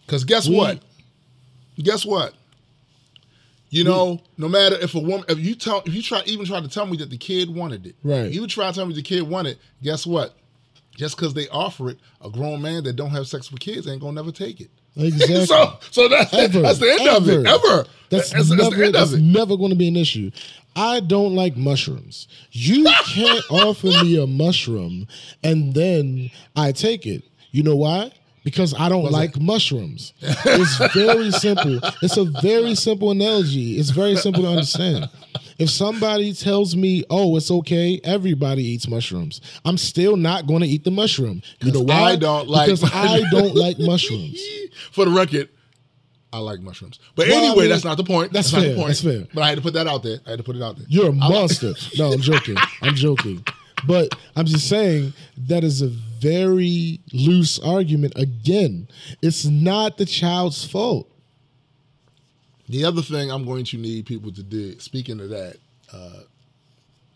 Because guess We- what? Guess what? You know, no matter if a woman, if you tell, if you try, even try to tell me that the kid wanted it, Right. You try to tell me the kid wanted, it, guess what? Just because they offer it, a grown man that don't have sex with kids ain't gonna never take it. Exactly. So, so that's Ever. that's the end of it. Ever. Ever. That's, that's, that's never, the end that's of it. never going to be an issue. I don't like mushrooms. You <laughs> can't offer me a mushroom and then I take it. You know why? Because I don't like mushrooms. It's very <laughs> simple. It's a very simple analogy. It's very simple to understand. If somebody tells me, "Oh, it's okay, everybody eats mushrooms," I'm still not going to eat the mushroom. You know why? I don't like because I <laughs> don't like mushrooms. <laughs> For the record, I like mushrooms. But Well, I anyway, mean, that's not the point. that's not fair, the point. that's fair. But I had to put that out there. I had to put it out there. You're a monster. <laughs> no, I'm joking. I'm joking. But I'm just saying that is a very loose argument. Again, it's not the child's fault. The other thing I'm going to need people to do, speaking of that, uh,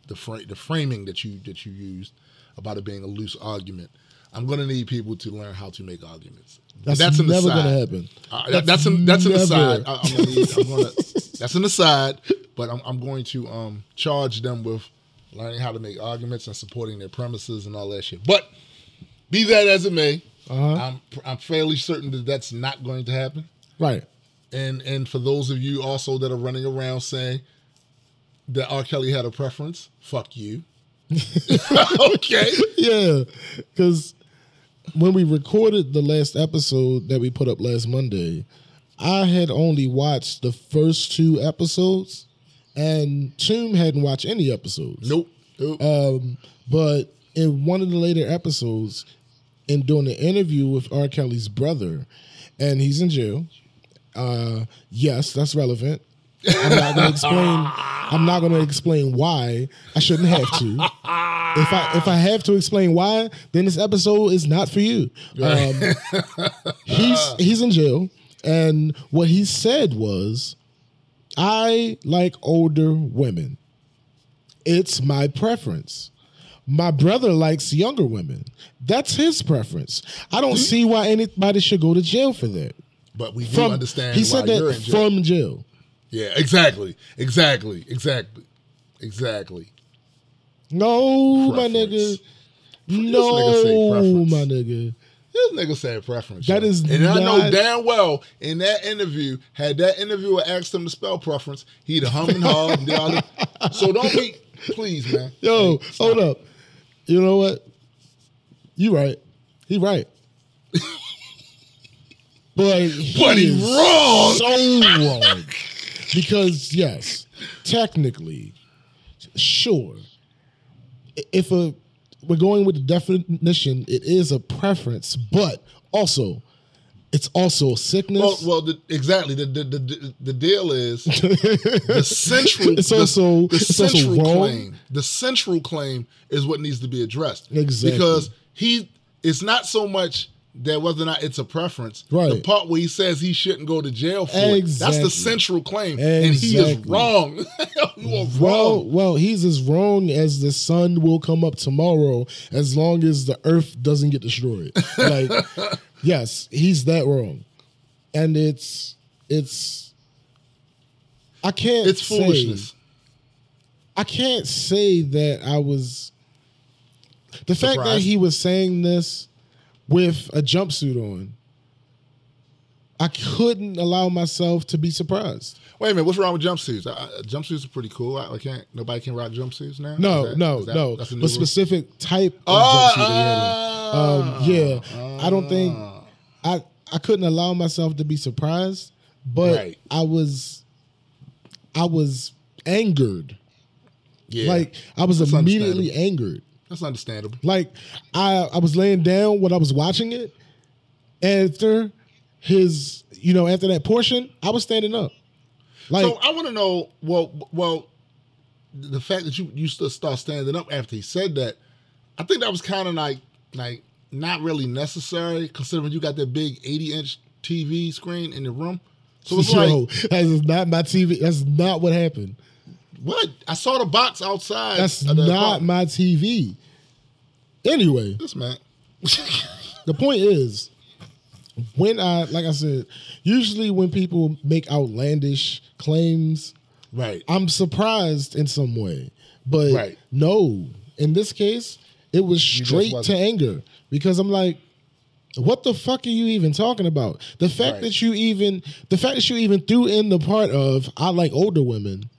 the fra- the framing that you that you used about it being a loose argument, I'm going to need people to learn how to make arguments. That's, an never aside. going to happen. Uh, that- that's an that's an aside. I, I'm gonna need, I'm gonna, that's an aside, but I'm, I'm going to um, charge them with learning how to make arguments and supporting their premises and all that shit. But be that as it may, Uh-huh. I'm I'm fairly certain that that's not going to happen. Right. And and for those of you also that are running around saying that R. Kelly had a preference, fuck you. <laughs> <laughs> okay. Yeah. Because when we recorded the last episode that we put up last Monday, I had only watched the first two episodes, and Tomb hadn't watched any episodes. Nope. Nope. Um, but in one of the later episodes, in doing the interview with R. Kelly's brother, and he's in jail. Uh, yes, that's relevant. I'm not going to explain. I'm not to explain why. I shouldn't have to. If I if I have to explain why, then this episode is not for you. Um, he's he's in jail, and what he said was, "I like older women. It's my preference." My brother likes younger women. That's his preference. I don't see why anybody should go to jail for that. But we do From understand he said you're that jail. from jail. yeah, exactly. Exactly. Exactly. Exactly. No, my Preference. nigga. nigga say No, preference. my nigga. This nigga said preference. That yo. is and I know damn well in that interview, had that interviewer asked him to spell preference, he'd have hummed and hawed and did all. So don't be, please, man. <laughs> Yo, Hey, hold up. You know what? You right. He right. <laughs> but he But he is wrong. So wrong. Because yes, technically, sure. If a we're going with the definition, it is a preference, but also it's also a sickness. Well, well, the, exactly. The, the the the deal is the <laughs> central. It's the- also- the, it's also central wrong. claim. The central claim is what needs to be addressed. Exactly. Because he, it's not so much that whether or not it's a preference. Right. The part where he says he shouldn't go to jail for it. That's the central claim, and he is wrong. <laughs> you are Well, wrong. well, he's as wrong as the sun will come up tomorrow as long as the earth doesn't get destroyed. <laughs> Like, yes, he's that wrong. And it's it's I can't It's say- foolishness. I can't say that I was the fact that he was saying this with a jumpsuit on. I couldn't allow myself to be surprised. Wait a minute. What's wrong with jumpsuits? I, I, jumpsuits are pretty cool. I, I can't. Nobody can rock jumpsuits now. No, that- no, that- no. that's a But rule? specific type of Oh, jumpsuit on. Um, yeah, I don't think ah. I I couldn't allow myself to be surprised, but Right. I was I was angered. Yeah, Like I was That's immediately angered. That's understandable. Like I I was laying down when I was watching it. After his, you know, after that portion, I was standing up. Like so I want to know. Well, well, the fact that you you still start standing up after he said that, I think that was kind of like like not really necessary considering you got that big 80 inch TV screen in the room. So it's <laughs> Yo, like, that is not my TV. That's not what happened. What? I saw the box outside. That's not apartment. my TV. Anyway, This man. <laughs> the point is, when I, like I said, usually when people make outlandish claims, right. I'm surprised in some way. But Right. no, in this case, it was straight to anger because I'm like, what the fuck are you even talking about? The fact Right. that you even, the fact that you even threw in the part of I like older women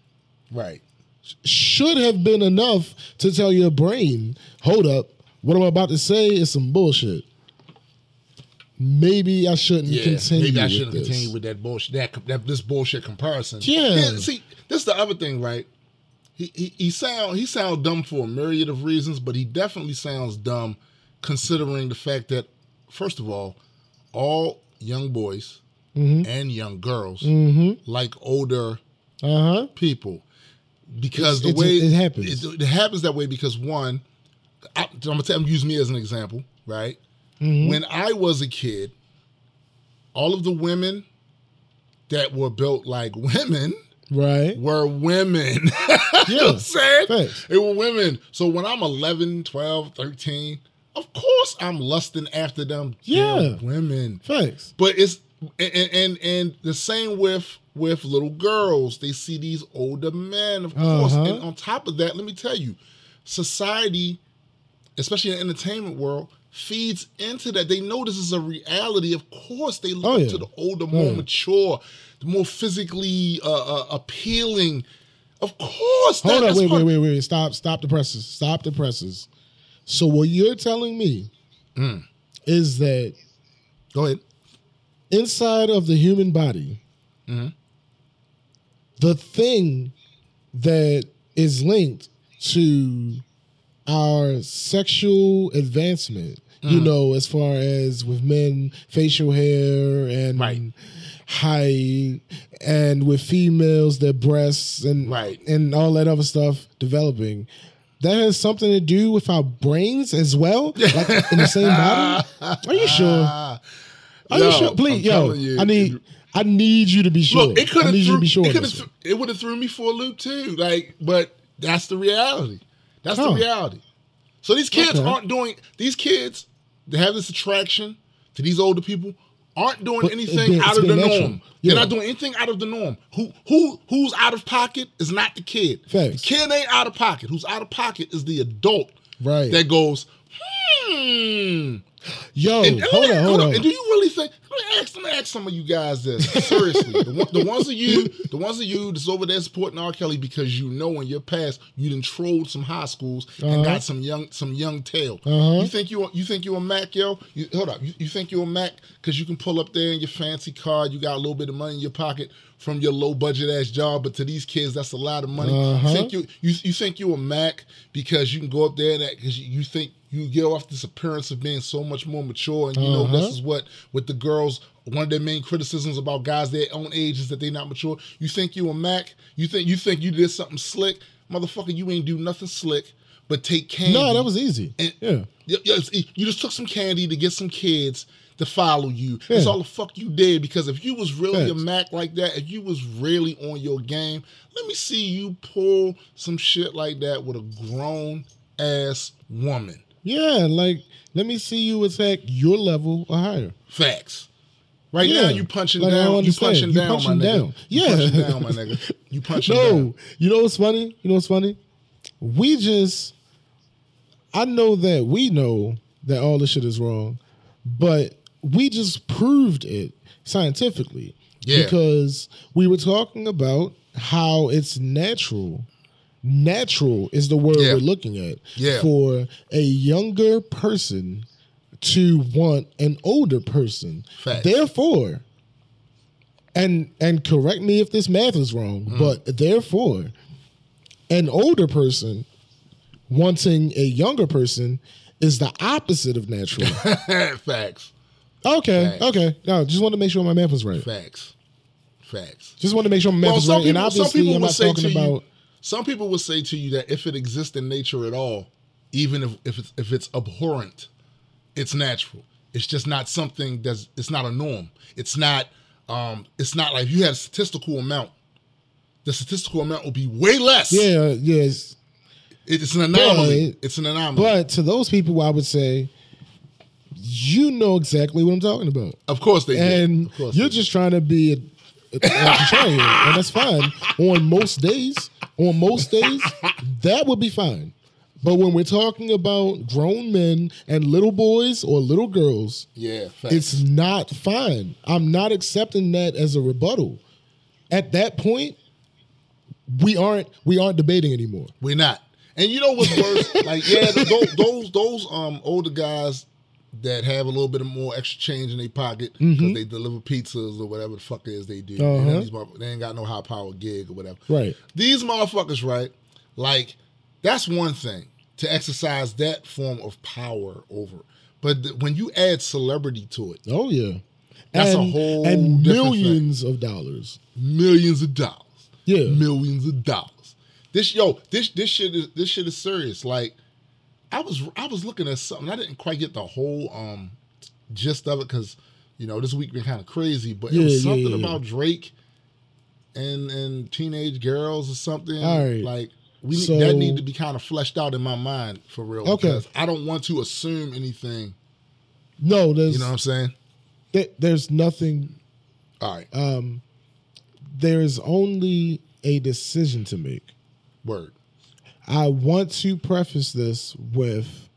Right. should have been enough to tell your brain, hold up, what I'm about to say is some bullshit. Maybe I shouldn't Yeah. continue. Maybe I with shouldn't this. continue with that bullshit. That, that this bullshit comparison. Yeah. See, this is the other thing, right? He, he he sound he sounds dumb for a myriad of reasons, but he definitely sounds dumb considering the fact that first of all, all young boys Mm-hmm. and young girls Mhm. like older Uh huh. people because It's- the way it happens. it, it happens that way because one I, I'm gonna tell, use me as an example right Mm-hmm. when I was a kid all of the women that were built like <laughs> women Right. were women <laughs> you know what I'm saying Facts. they were women so when I'm 11 12 13 of course I'm lusting after them Yeah. Women Facts. but it's and, and and the same with with little girls. They see these older men, of course. Uh-huh. And on top of that, let me tell you, society, especially in the entertainment world, feeds into that. They know this is a reality. Of course, they look Oh, yeah. to the older, more yeah. mature, the more physically uh, uh, appealing. Of course, Hold that's Wait, wait, wait, wait. Stop. Stop the presses. Stop the presses. So what you're telling me Mm. is that Go ahead. inside of the human body, Mhm. The thing that is linked to our sexual advancement, you Mm. know, as far as with men, facial hair and Right. height, and with females, their breasts and Right. and all that other stuff developing. That has something to do with our brains as well, like in the same body. <laughs> Are you sure? Are Yo, you sure? Please, I'm yo, you. I need, I need you to be sure. Look, it could have threw, sure. it on could this have, one. it would have threw me for a loop too. Like, but that's the reality. That's the reality. So these kids Okay. aren't doing. These kids that have this attraction to these older people aren't doing But anything being- out of the natural. norm. Yeah. They're not doing anything out of the norm. Who who who's out of pocket is not the kid. Facts. The kid ain't out of pocket. Who's out of pocket is the adult Right. that goes. Hmm. Yo, And, and hold on, hold on. And do you really think? Let me ask, let me ask some of you guys this seriously. the, one, the ones of you, the ones of you that's over there supporting R. Kelly because you know in your past you done trolled some high schools and Uh-huh. got some young some young tail. Uh-huh. You think you you think you a Mac, yo? You, hold up. You, you think you a Mac because you can pull up there in your fancy car, you got a little bit of money in your pocket from your low budget ass job, but to these kids that's a lot of money. Uh-huh. You think you you you think you a Mac because you can go up there and that because you, think you get off this appearance of being so much more mature and you know Uh-huh. this is what with the girls one of their main criticisms about guys their own age is that they not mature. You think you a Mac? You think you think you did something slick, motherfucker? You ain't do nothing slick, but take candy. no, that was easy. And- yeah. Yeah, yeah, you just took some candy to get some kids to follow you. That's all the fuck you did. Because if you was really a Mac like that, if you was really on your game, let me see you pull some shit like that with a grown ass woman. Yeah, like let me see you attack your level or higher. Facts. Right Yeah. now you punching Like, down. You punching You down, punching my nigga. down. You Yeah. punching down, my nigga. You <laughs> punching No, down. you know what's funny? You know what's funny? We just, I know that we know that all this shit is wrong, but we just proved it scientifically. Yeah. Because we were talking about how it's natural. Natural is the word Yeah. we're looking at. Yeah. For a younger person to want an older person. Facts. Therefore, and and correct me if this math is wrong, Mm. but therefore, an older person wanting a younger person is the opposite of natural. <laughs> Facts. okay, Facts. okay. No, just want to make sure my math was right. Facts. Facts. Just want to make sure my math Well, was right. and people, some obviously, people I'm not talking about. you, some people will say to you that if it exists in nature at all, even if if it's, if it's abhorrent, it's natural. It's just not something that's it's not a norm. It's not um it's not like you had a statistical amount, the statistical amount will be way less. Yeah, yes. It's an anomaly. But- it's an anomaly. But to those people, I would say, you know exactly what I'm talking about. of course they do. and you're just trying to be a, a, a contrarian, and that's fine. On most days, on most days, that would be fine. But when we're talking about grown men and little boys or little girls, yeah, facts. it's not fine. I'm not accepting that as a rebuttal. At that point, we aren't we aren't debating anymore. We're not. And you know what's worse? <laughs> like, yeah, those, those those um older guys that have a little bit of more extra change in their pocket because they deliver pizzas or whatever the fuck it is they do. Mm-hmm. Uh-huh. these they ain't got no high power gig or whatever. Right. These motherfuckers, right? Like, that's one thing to exercise that form of power over. But th- when you add celebrity to it, Oh yeah. That's a whole and millions of dollars. millions of dollars. Yeah. millions of dollars. This yo, this this shit is this shit is serious. Like I was I was looking at something. I didn't quite get the whole um gist of it because you know this week been kind of crazy. But it Yeah, was yeah, something yeah. about Drake and and teenage girls or something. All right. Like we need, So- that need to be kind of fleshed out in my mind for real. Okay. Because I don't want to assume anything. No, there's You know what I'm saying? there- there's nothing All right. um there's only a decision to make. Word. I want to preface this with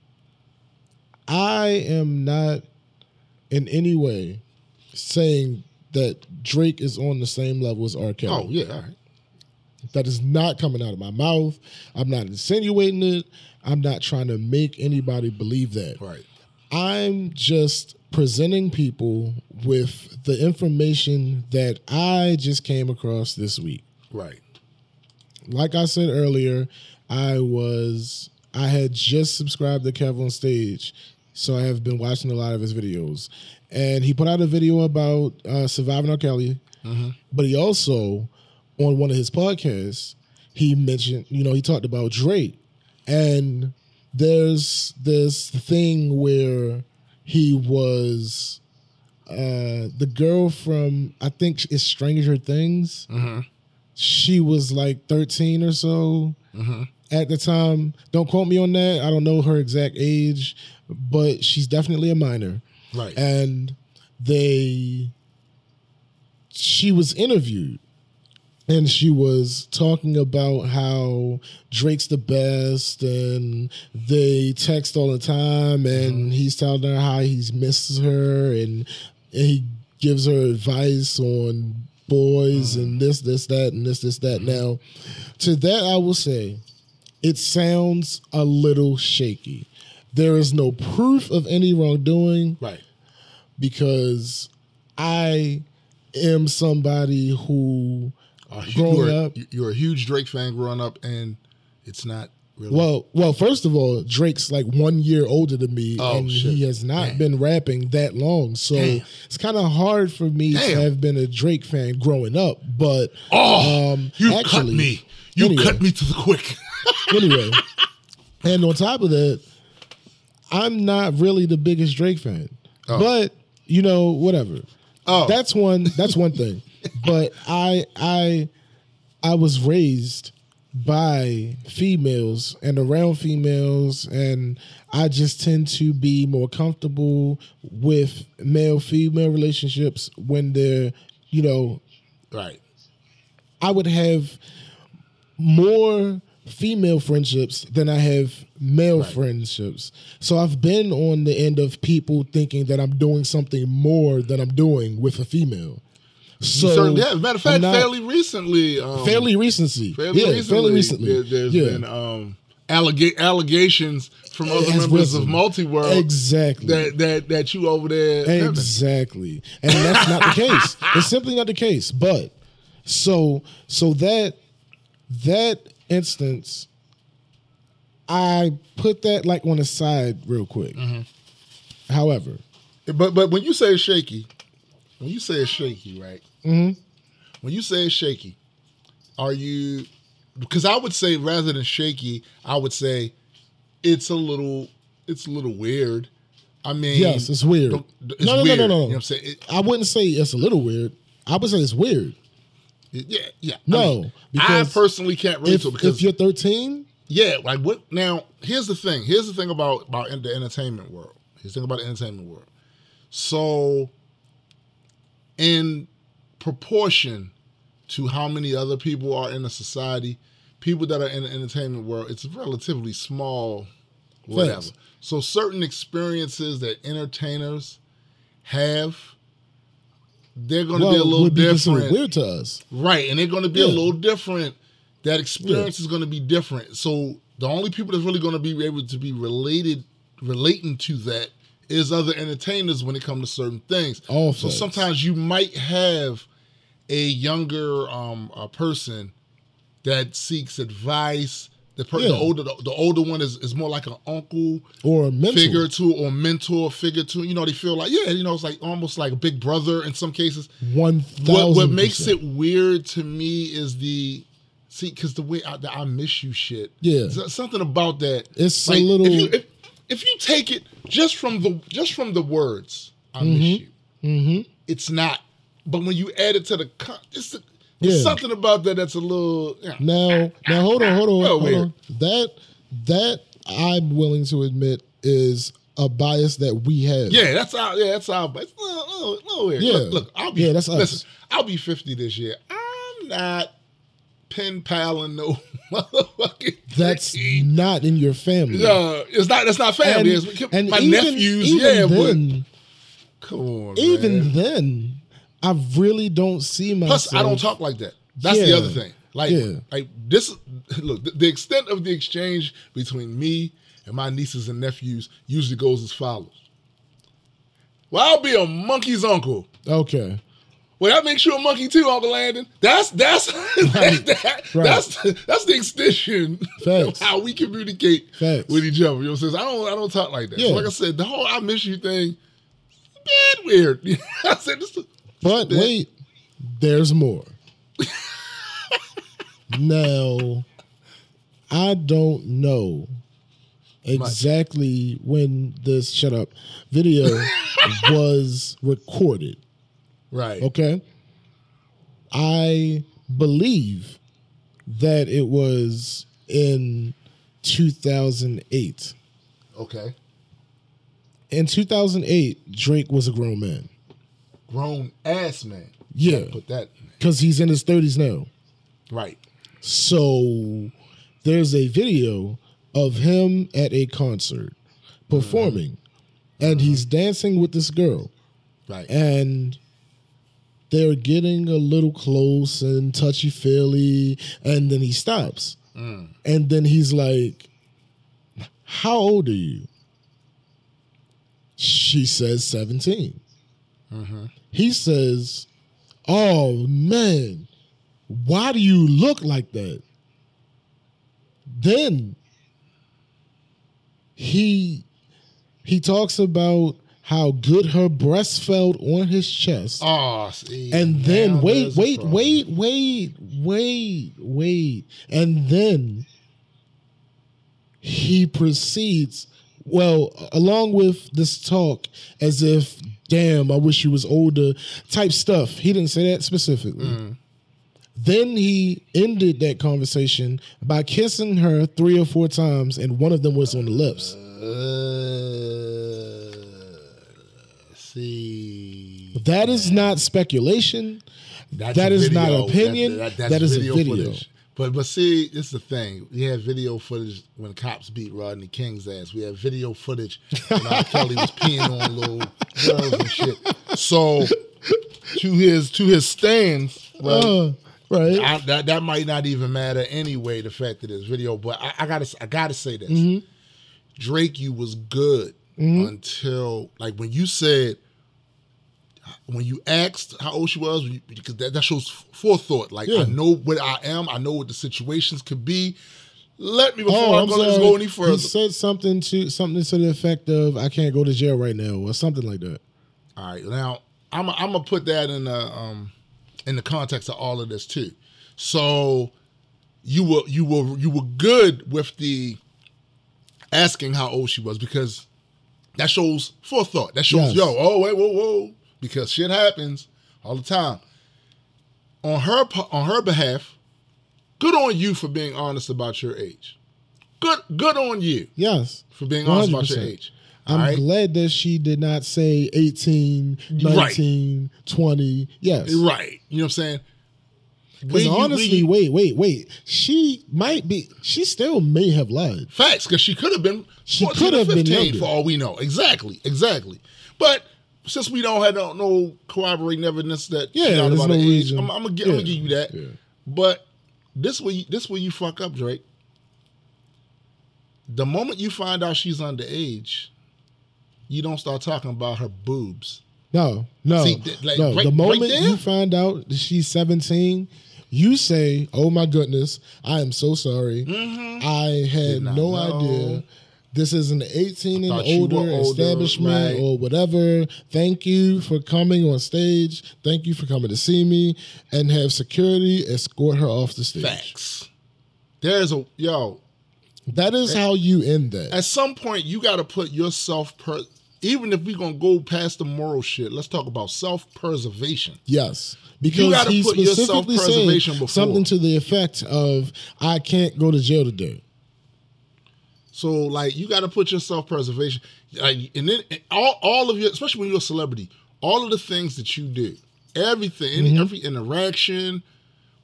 I am not in any way saying that Drake is on the same level as R. Kelly. Oh yeah. All right. That is not coming out of my mouth. I'm not insinuating it. I'm not trying to make anybody believe that. Right. I'm just presenting people with the information that I just came across this week. Right. Like I said earlier, I was I had just subscribed to Kev on Stage, so I have been watching a lot of his videos. And he put out a video about uh, surviving R. Kelly, but he also on one of his podcasts he mentioned, you know, he talked about Drake, and there's this thing where he was uh the girl from I think it's Stranger Things she was like 13 or so at the time. Don't quote me on that. I don't know her exact age, but she's definitely a minor. Right. And they, she was interviewed and she was talking about how Drake's the best and they text all the time and mm-hmm. he's telling her how he misses her and, and he gives her advice on boys and mm-hmm. this, this, that, and this, this, that. Mm-hmm. Now, to that, I will say it sounds a little shaky. There is no proof of any wrongdoing right. because I am somebody who Uh, Growing you were, up- you're a huge Drake fan growing up, and it's not really. well well first of all Drake's like 1 year older than me Oh, and shit. he has not Damn. been rapping that long so Damn. it's kind of hard for me to have been a Drake fan growing up but oh, um, you cut me. You anyway. cut me to the quick. <laughs> anyway and on top of that I'm not really the biggest Drake fan Oh. but you know whatever Oh, that's one that's one thing but i i i was raised by females and around females and i just tend to be more comfortable with male female relationships when they're you know right. i would have more female friendships than i have male Right. friendships so i've been on the end of people thinking that i'm doing something more than i'm doing with a female so certainly have. As a matter of fact, not- fairly recently, um, fairly recency. fairly yeah, recently, fairly recently. There, there's yeah. been um, allega- allegations from other has members of risen. Multiworld exactly. that that that you over there. Exactly. And that's not the case. <laughs> It's simply not the case. But so so that that instance I put that like on the side real quick. However, But but when you say shaky, when you say it's shaky, right? Mhm. When you say it's shaky, are you? Because I would say rather than shaky, I would say it's a little it's a little weird I mean, Yes, it's weird. the- the- it's no, no, weird. no, no, no. You know what I'm saying? It- I wouldn't say it's a little weird. I would say it's weird. it- yeah, yeah. I No, mean, I personally can't relate If, to it because if you're 13, Yeah, like what? Now, here's the thing. Here's the thing about about the entertainment world. Here's the thing about the entertainment world. So, in proportion to how many other people are in the society, people that are in the entertainment world, it's relatively small. Whatever. So, certain experiences that entertainers have, they're going to well, be a little be different. weird to us. Right, and they're going to be a little different. That experience is going to be different. So the only people that's really going to be able to be related, relating to that, is other entertainers when it comes to certain things. All so sometimes you might have a younger um, a person that seeks advice. The, per- the older the, the older one is, is more like an uncle Or a mental. figure to or mentor figure to. You know, they feel like yeah, you know, it's like almost like a big brother in some cases One what, what makes it weird to me is the see because the way I, the I miss you shit. Yeah. Something about that. It's a little- If you, if, if you take it just from the just from the words, I miss you. Mm-hmm. It's not. But when you add it to the, con- it's, a, there's Yeah. something about that that's a little. Yeah. Now, now, hold on, hold on, hold weird. on. That that I'm willing to admit is a bias that we have. Yeah, that's our. Yeah, that's our. It's a little, little, little weird. Yeah. Look, look, I'll be. Yeah, that's us. listen, I'll be fifty this year. I'm not pen paling no <laughs> motherfucking. That's Ricky. not in your family. No, it's not. That's not family. It's- my even- nephews, even yeah, then, but come on, even man. then, I really don't see myself. Plus, I don't talk like that. That's the other thing. Like, Yeah. like this. Look, the extent of the exchange between me and my nieces and nephews usually goes as follows. Well, I'll be a monkey's uncle. Okay, Well, that makes you a monkey too, Uncle Landon. That's that's <laughs> <laughs> that, that- Right. that's that's the extension <laughs> Facts. of how we communicate Facts. with each other. You know what I'm saying? I don't I don't talk like that. Yeah. So like I said, the whole I miss you thing, bad weird. I said this. is- but bad. wait, there's more. now, I don't know exactly when this shut up video was recorded. Right. Okay. I believe that it was in 2008. Okay. In 2008, Drake was a grown man. Grown ass man. Yeah, Put that because he's in his 30s now. right. So there's a video of him at a concert performing, and uh-huh. he's dancing with this girl. Right. and they're getting a little close and touchy feely, and then he stops, mm. and then he's like, "How old are you?" She says 17. Mm-hmm. He says, "Oh man, why do you look like that?" Then he he talks about how good her breast felt on his chest. Oh, see. and then wait, wait, wait, wait, wait, wait. And then he proceeds, well, along with this talk, as if, damn, I wish you was older type stuff. He didn't say that specifically. Mm. Then he ended that conversation by kissing her three or four times, and one of them was on the lips. Uh, see. That is not speculation. That's That is not video. opinion. that's That is a video. Footage. But but see, this is the thing. We have video footage when cops beat Rodney King's ass. We have video footage when R. <laughs> Kelly was peeing on little girls and shit. So to his to his stance, well, Uh, right. I, that that might not even matter anyway. The fact that it's video, but I, I gotta I gotta say this. Mm-hmm. Drake, you was good until like when you said when you asked how old she was, because that, that shows forethought. Like Yeah. I know what I am, I know what the situations could be. Let me before Oh, I I'm go, let's sorry. go any He said something to something to the effect of "I can't go to jail right now" or something like that. All right, now I'm I'm gonna put that in the um in the context of all of this too. So you were you were you were good with the asking how old she was because That shows forethought. That shows, Yes. yo, oh wait, whoa, whoa, because shit happens all the time. On her on her behalf, good on you for being honest about your age. Good good on you Yes. for being honest about your age. I'm right? glad that she did not say 18, 19, 20. Yes. Right. You know what I'm saying? Because honestly, you- wait, wait, wait. She might be, she still may have lied. Facts, because she could have been She could have been younger. for all we know. Exactly, exactly. But since we don't have no, no corroborating evidence that Yeah, she's not about no age. I'm, I'm gonna gi- I'm gonna give you that. yeah. But this way, this way you fuck up, Drake. The moment you find out she's underage, you don't start talking about her boobs. No, no, See, th- like, no. right- the moment right you find out that she's 17, you say, "Oh my goodness, I am so sorry. Mm-hmm. I had no know. idea. This is an 18 and older older, establishment right. or whatever. Thank you for coming on stage. Thank you for coming to see me, and have security escort her off the stage. Facts. There's a yo. That is how you end that. At some point, you got to put yourself per. Even if we're gonna go past the moral shit, let's talk about self preservation. Yes. Because you gotta he put your specifically said self-preservation before. something to the effect of, I can't go to jail today. So like you got to put your self preservation, like, and then and all all of your, especially when you're a celebrity, all of the things that you do, everything, Mm-hmm. every interaction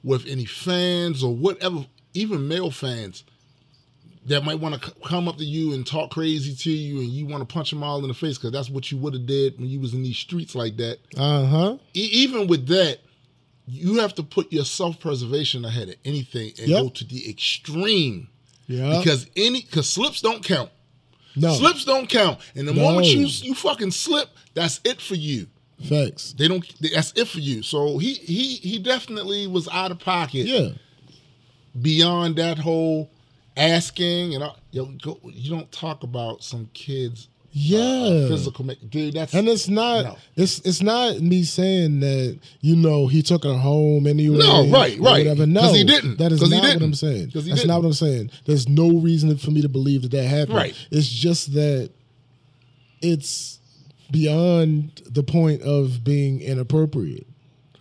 with any fans or whatever, even male fans that might want to come up to you and talk crazy to you, and you want to punch them all in the face because that's what you would have did when you was in these streets like that. Uh huh. E- even with that, you have to put your self preservation ahead of anything and Yep. go to the extreme Yeah. because any because slips don't count. no Slips don't count, and the No. moment you you fucking slip, that's it for you. facts. They don't. That's it for you. So he he he definitely was out of pocket. Yeah. Beyond that whole asking and all, yo, go, you don't talk about some kids. Uh, Yeah. physical, ma- dude. That's And it's not No. it's it's not me saying that you know he took her home anyway. No, right, right. Whatever. No, he didn't. That is not what. I'm saying. That's didn't. not what I'm saying. There's no reason for me to believe that that happened. Right. It's just that it's beyond the point of being inappropriate.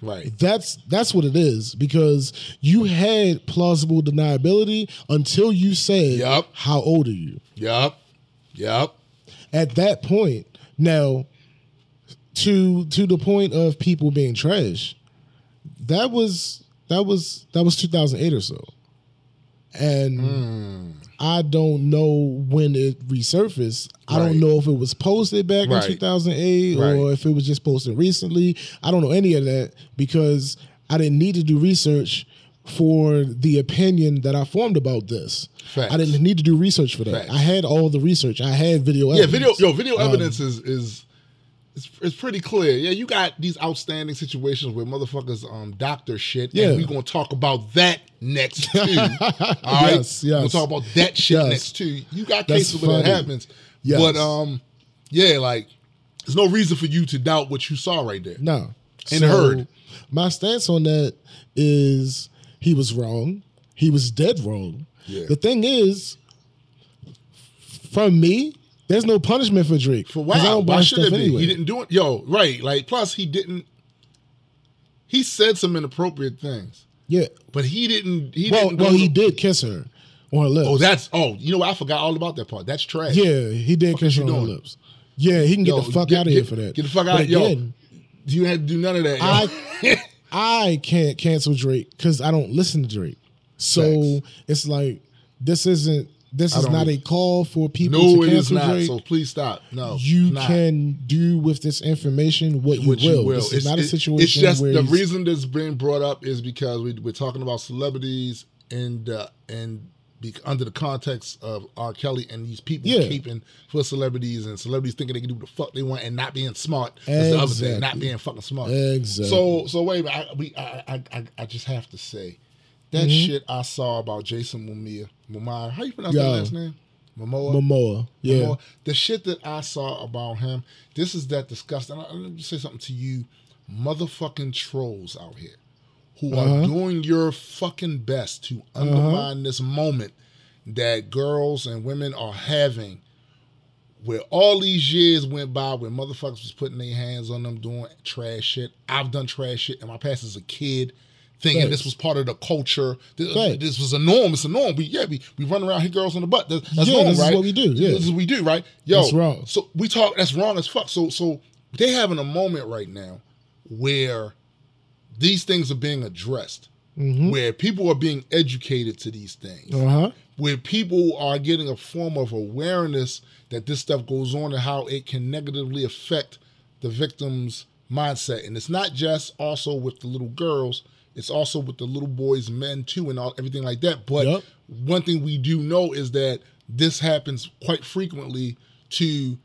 right. That's that's what it is because you had plausible deniability until you said, Yup. "How old are you?" Yep. Yup. At that point, now to to the point of people being trash, that was that was that was 2008 or so, and Hmm. I don't know when it resurfaced. I don't know if it was posted back Right. in 2008 Right. or if it was just posted recently. I don't know any of that because I didn't need to do research for the opinion that I formed about this. Facts. I didn't need to do research for that. Facts. I had all the research. I had video Yeah, evidence. video. Yo, video Um, evidence is is it's, it's pretty clear. Yeah, you got these outstanding situations where motherfuckers um doctor shit. Yeah. we're gonna talk about that next <laughs> too. All right, Yes, We're gonna talk about that shit Yes. next too. You got That's cases where that happens, Yes. but um, yeah, like there's no reason for you to doubt what you saw right there. No. And heard. My stance on that is he was wrong. He was dead wrong. Yeah. The thing is, for me, there's no punishment for Drake. For 'Cause I don't why should it stuff be? anyway. He didn't do it. Yo, right? Like plus he didn't. He said some inappropriate things, Yeah. but he didn't. He Well, didn't. well, he did kiss her on her oh, lips. Oh, that's oh, you know what? I forgot all about that part. That's trash. yeah, he did kiss her on her lips. Yeah, he can get Yo, the fuck get- out of here for that. get the fuck out- yo. You had to do none of that. Yo. I <laughs> I can't cancel Drake because I don't listen to Drake. So it's like this isn't this is don't a call for people no, to it is cancel not. Drake. So please stop. No, you not. can do with this information what you, What will. This is It's, not a situation It's just where the reason this being brought up is because we, we're talking about celebrities and uh, and be, under the context of R. Kelly and these people Yeah. keeping for celebrities and celebrities thinking they can do what the fuck they want and not being smart. That's the other thing, not being fucking smart. Exactly. So so wait, I, we I, I I I just have to say that Mm-hmm. shit I saw about Jason Momoa. Momoa, how you pronounce Yo. that last name? Momoa. Momoa. Yeah. Momoa. The shit that I saw about him, this is that disgusting. I- Let me say something to you, motherfucking trolls out here who are Uh-huh. doing your fucking best to undermine this moment that girls and women are having where all these years went by where motherfuckers was putting their hands on them doing trash shit. I've done trash shit in my past as a kid, thinking Facts. this was part of the culture. This, this was a norm. It's a norm. We yeah, we, we run around hit girls on the butt. That's, that's Yeah, norm, this is what we do, yeah. This is what we do, right? Yo, That's wrong. So we talk. That's wrong as fuck. So so they having a moment right now where these things are being addressed, where people are being educated to these things Uh huh. where people are getting a form of awareness that this stuff goes on and how it can negatively affect the victim's mindset. And it's not just also with the little girls, it's also with the little boys, men too, and all everything like that. But Yep. one thing we do know is that this happens quite frequently to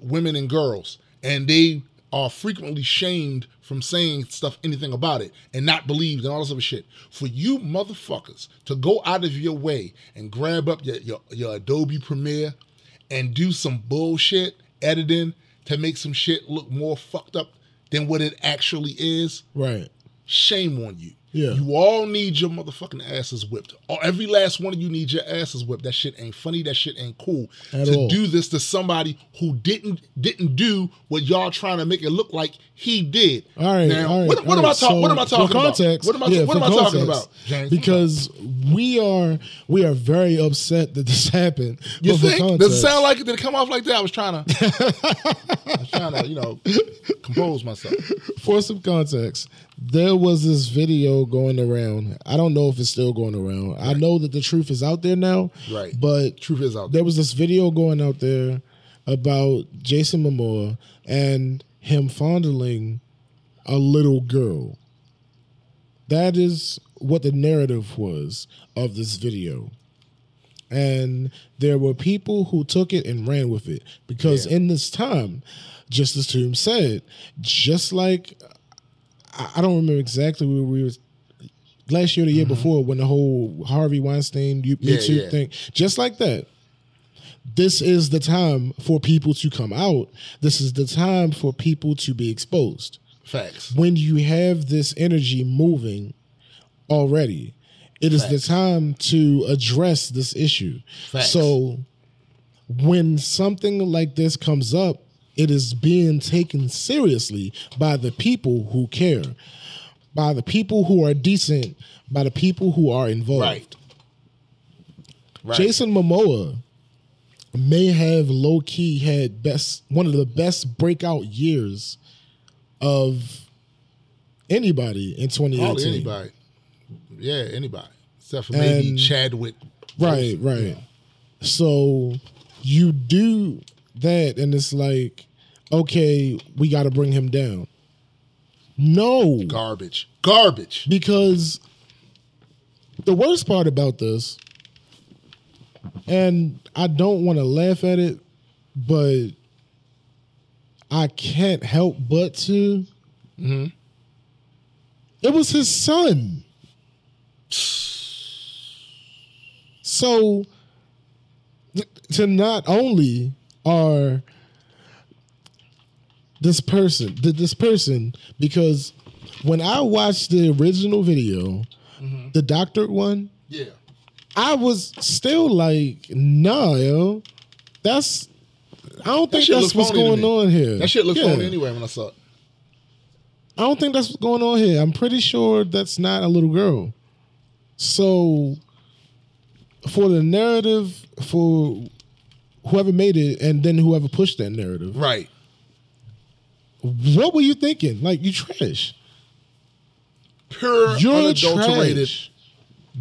women and girls, and they are frequently shamed from saying stuff, anything about it, and not believed and all this other shit. For you motherfuckers to go out of your way and grab up your, your, your Adobe Premiere and do some bullshit editing to make some shit look more fucked up than what it actually is, Right. shame on you. Yeah. You all need your motherfucking asses whipped. All- Every last one of you need your asses whipped. That shit ain't funny. That shit ain't cool. At to all. do this to somebody who didn't didn't do what y'all trying to make it look like he did. All right. Now, all right, what, what all am I right. talking? what am I talking context, about? What am I, yeah, what am I talking about, James? Because we are we are very upset that this <laughs> happened. you think does it sound like it? Did it come off like that? I was trying <laughs> to, I was trying to, you know, compose myself. for some context, there was this video going around. I don't know if it's still going around. I know that the truth is out there now. Right. But Truth is out there. there was this video going out there about Jason Momoa and him fondling a little girl. That is what the narrative was of this video. And there were people who took it and ran with it because Yeah. in this time, just as Toom said, just like I don't remember exactly where we were last year or the year before when the whole Harvey Weinstein you Mm-hmm. Yeah, Too yeah. thing, just like that. This is the time for people to come out. This is the time for people to be exposed. Facts. When you have this energy moving already, it is the time to address this issue. Facts. So when something like this comes up, it is being taken seriously by the people who care, by the people who are decent, by the people who are involved. Right. Right. Jason Momoa may have low key had best one of the best breakout years of anybody in 2018. Hardly anybody. Yeah, anybody. Except for maybe Chadwick. Right, right. So you do that, and it's like, okay, we got to bring him down. No, Garbage. Garbage. because the worst part about this, and I don't want to laugh at it, but I can't help but to. Mm-hmm. It was his son. So to not only are this person, th- this person, because when I watched the original video, mm-hmm. the doctored one, Yeah. I was still like, nah, yo, that's. I don't think that's what's going on here. That shit looked Yeah. phony anyway when I saw it. I don't think that's what's going on here. I'm pretty sure that's not a little girl. So, for the narrative, for whoever made it, and then whoever pushed that narrative, Right. What were you thinking? Like you trash. Pure, You're unadulterated trash.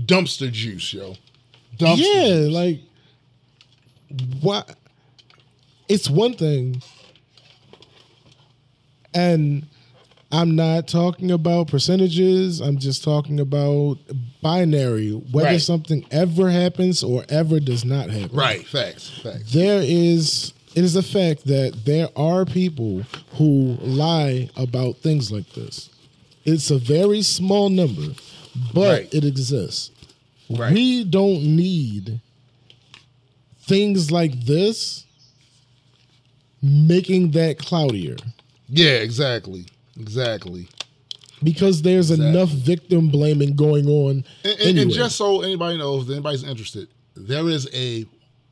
dumpster juice, yo. Dumpster yeah, juice. like what? It's one thing, and I'm not talking about percentages. I'm just talking about binary. Whether Right. something ever happens or ever does not happen. Right. Facts. Facts. There is. It is a fact that there are people who lie about things like this. It's a very small number, but Right. it exists. Right. We don't need things like this making that cloudier Yeah, exactly. Exactly. because there's Exactly. enough victim blaming going on And, and, anyway. and just so anybody knows, if anybody's interested, there is a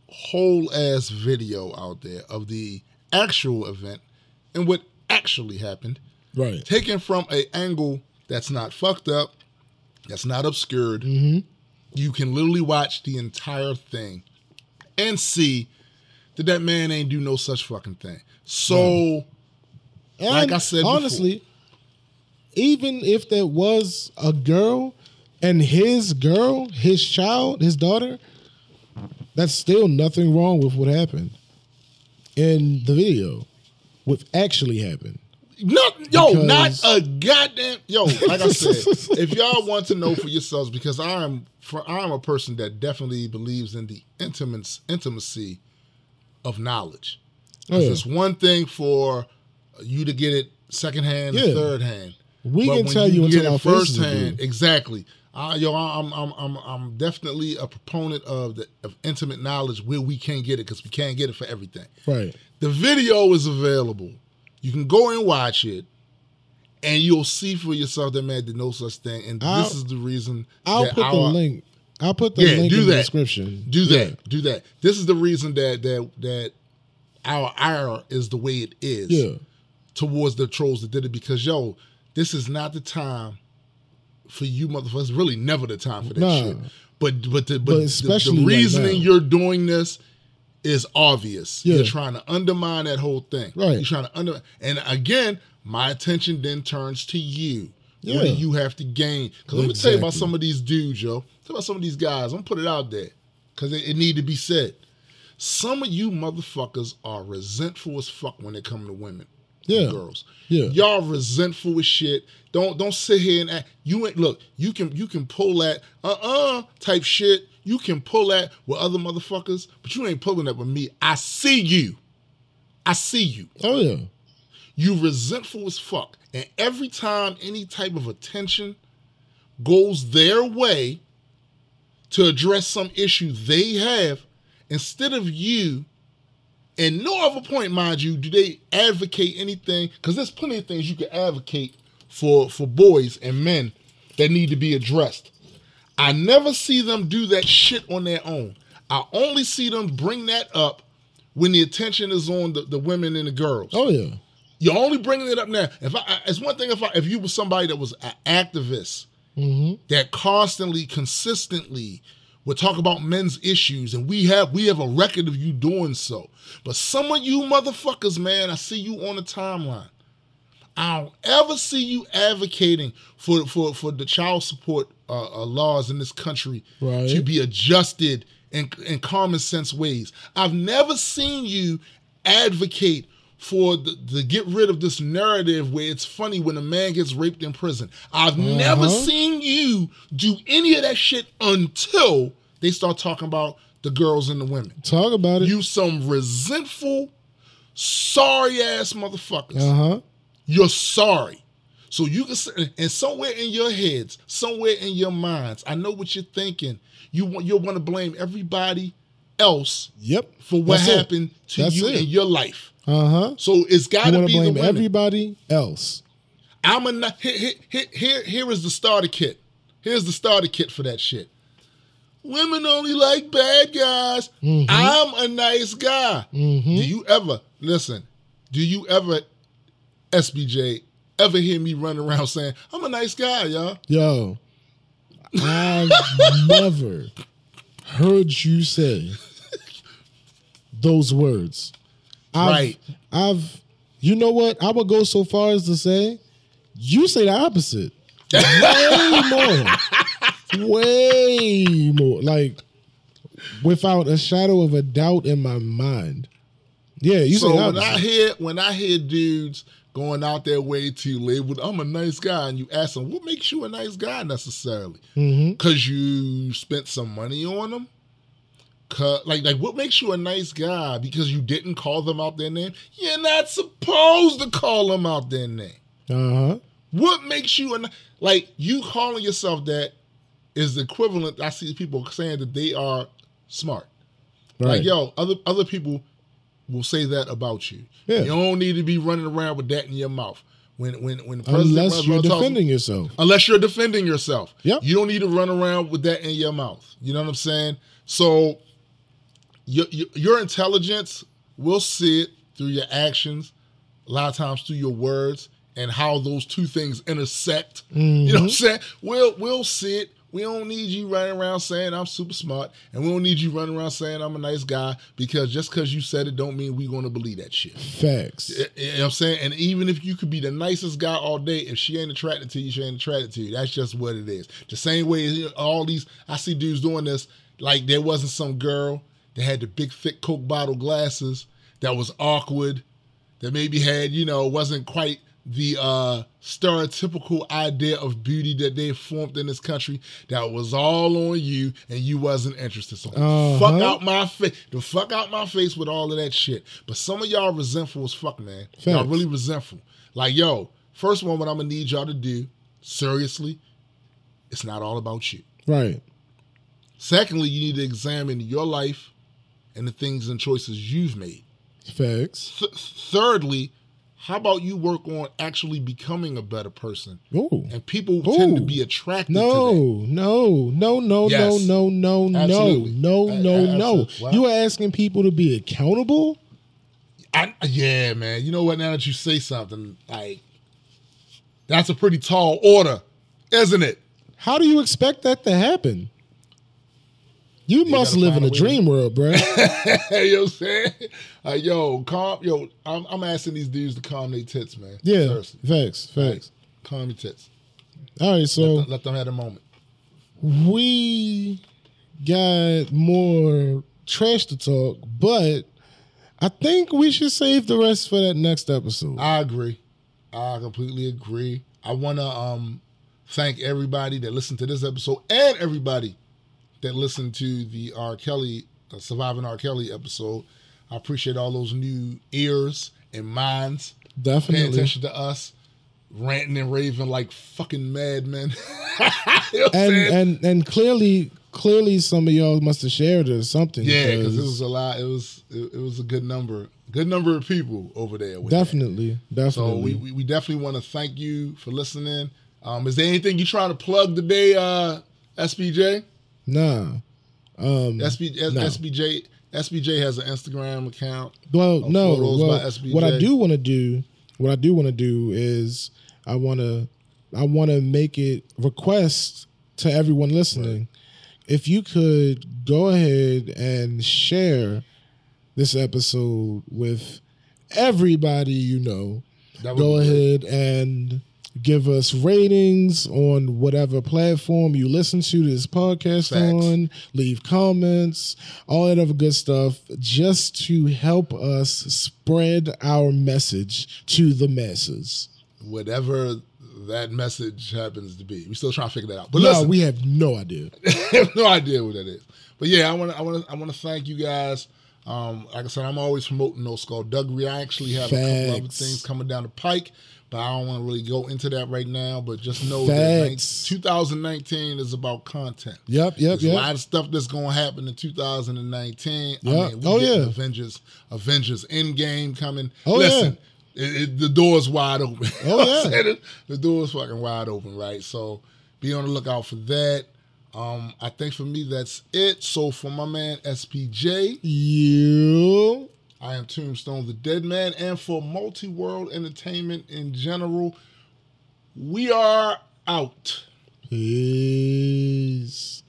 whole ass video out there of the actual event and what actually happened, Right. taken from a angle that's not fucked up, that's not obscured. Mm-hmm. You can literally watch the entire thing and see that that man ain't do no such fucking thing. So And Like I said before. honestly, even if there was a girl and his girl, his child, his daughter, that's still nothing wrong with what happened in the video. What actually happened. Not yo, Because- not a goddamn yo. Like I said, <laughs> if y'all want to know for yourselves, because I'm for I'm a person that definitely believes in the intimacy intimacy of knowledge. Oh, yeah. It's one thing for you to get it secondhand, Yeah. and third hand. We But can tell you get until our it faces are firsthand. Exactly. Uh, yo, I'm I'm I'm I'm definitely a proponent of the of intimate knowledge where we can't get it because we can't get it for everything. Right. The video is available. You can go and watch it, and you'll see for yourself that man did no such thing. And I'll- this is the reason. I'll that put the link. I'll put the Yeah, link do in the description. Do Yeah. that. Do that. This is the reason that that that our ire is the way it is Yeah. towards the trolls that did it because yo, this is not the time for you motherfuckers. Really never the time for that Nah. shit. But but the, but, But the- especially the, right reasoning now. you're doing this is obvious. Yeah. You're trying to undermine that whole thing. Right. You're trying to under and again, my attention then turns to you. What Yeah. do you have to gain? Because let me tell you about some of these dudes, yo. Tell about some of these guys. I'm gonna put it out there because it, it need to be said. Some of you motherfuckers are resentful as fuck when it come to women, Yeah. girls. Yeah. y'all resentful as shit. Don't don't sit here and act. You ain't look. You can you can pull that uh uh type shit. You can pull that with other motherfuckers, but you ain't pulling that with me. I see you. I see you. Oh yeah. You resentful as fuck. And every time any type of attention goes their way to address some issue they have, instead of you, and no other point, mind you, do they advocate anything? Because there's plenty of things you can advocate for for boys and men that need to be addressed. I never see them do that shit on their own. I only see them bring that up when the attention is on the, the women and the girls. Oh yeah. You're only bringing it up now. If I, it's one thing if I, if you were somebody that was an activist Mm-hmm. that constantly, consistently would talk about men's issues, and we have we have a record of you doing so. But some of you motherfuckers, man, I see you on the timeline. I don't ever see you advocating for for for the child support uh, uh, laws in this country Right. to be adjusted in in common sense ways. I've never seen you advocate for the, to get rid of this narrative where it's funny when a man gets raped in prison. I've never Uh-huh. seen you do any of that shit until they start talking about the girls and the women. Talk about it. You some resentful, sorry ass motherfuckers. Uh huh. You're sorry. So you can say, and somewhere in your heads, somewhere in your minds, I know what you're thinking. You want you'll want to blame everybody else Yep. for what That's it. happened to That's you it. in your life. Uh huh. So it's got to be to the women. everybody else. I'm a ni- here, here, here, here, is the starter kit. Here's the starter kit for that shit. Women only like bad guys. Mm-hmm. I'm a nice guy. Do you ever listen? Do you ever, SBJ, ever hear me run around saying I'm a nice guy, y'all? Yo, I've <laughs> never heard you say those words. I've, Right. I've, you know what? I would go so far as to say, you say the opposite. Way more. Way more. Like, without a shadow of a doubt in my mind. Yeah, you so say the when I hear when I hear dudes going out their way to label I'm a nice guy, and you ask them what makes you a nice guy necessarily, mm-hmm. because you spent some money on them. Like, like, what makes you a nice guy? Because you didn't call them out their name. You're not supposed to call them out their name. Uh-huh. What makes you a like you calling yourself that is the equivalent. I see people saying that they are smart. Right. Like, yo, other other people will say that about you. Yeah. You don't need to be running around with that in your mouth. When when when the president Unless you're defending yourself. unless you're defending yourself. Yep. You don't need to run around with that in your mouth. You know what I'm saying? So your, your your intelligence will see it through your actions, a lot of times through your words and how those two things intersect. You know what I'm mm-hmm. saying? We'll we'll see it. We don't need you running around saying I'm super smart, and we don't need you running around saying I'm a nice guy because just because you said it don't mean we're gonna believe that shit. Facts. You know what I'm saying? And even if you could be the nicest guy all day, if she ain't attracted to you, she ain't attracted to you. That's just what it is. The same way all these, I see dudes doing this. Like there wasn't some girl that had the big, thick Coke bottle glasses that was awkward, that maybe had, you know, wasn't quite the uh stereotypical idea of beauty that they formed in this country that was all on you and you wasn't interested. So Uh-huh. fuck out my face. The fuck out my face with all of that shit. But some of y'all resentful as fuck, man. Y'all really resentful. Like, yo, first one, what I'm gonna need y'all to do, seriously, it's not all about you. Right. Secondly, you need to examine your life and the things and choices you've made. Facts. Th- thirdly, how about you work on actually becoming a better person? Ooh. And people tend to be attracted to that. No, no, no, no, Yes. no, no, no, Absolutely. no, no, no, no. Wow. You are asking people to be accountable? I, yeah, man. You know what? Now that you say something, like that's a pretty tall order, isn't it? How do you expect that to happen? You must live in a dream world, bro. <laughs> you know what I'm saying? Like, yo, calm, yo. I'm, I'm asking these dudes to calm their tits, man. Yeah, Seriously. facts, facts. Calm your tits. All right, so Let, let them have a moment. we got more trash to talk, but I think we should save the rest for that next episode. I agree. I completely agree. I want to um thank everybody that listened to this episode and everybody that listened to the R. Kelly uh, Surviving R. Kelly episode. I appreciate all those new ears and minds Definitely. paying Definitely. attention to us ranting and raving like fucking madmen. <laughs> You know And and and clearly clearly some of y'all must have shared it or something. yeah, because it was a lot. It was it, it was a good number, good number of people over there. With that. definitely, So definitely. we, we, we definitely want to thank you for listening. Um, is there anything you trying to plug today, uh, SBJ? Nah. Um SB, No. SBJ SBJ has an Instagram account. Well, no. Well, by SBJ. what I do want to do, what I do want to do is, I want to, I want to make it request to everyone listening, if you could go ahead and share this episode with everybody you know. That would Go ahead and give us ratings on whatever platform you listen to this podcast Facts. on. Leave comments, all that other good stuff, just to help us spread our message to the masses. Whatever that message happens to be, we still trying to figure that out. But no, listen, we have no idea. <laughs> No idea what that is. But yeah, I want to I want to I want to thank you guys. Um, like I said, I'm always promoting No Skullduggery. I actually have a couple other things coming down the pike, but I don't want to really go into that right now. But just know that 2019 is about content. Yep, yep, There's a lot of stuff that's going to happen in 2019. Yeah. I mean, we Oh, yeah. Avengers, Avengers Endgame coming. Oh, Listen, it, it, the door's wide open. <laughs> Oh, You know what I'm yeah. <laughs> the door's fucking wide open, right? So be on the lookout for that. Um, I think for me that's it. So for my man SBJ, You. I am Tombstone the Dead Man, and for Multi World Entertainment in general, we are out. Peace.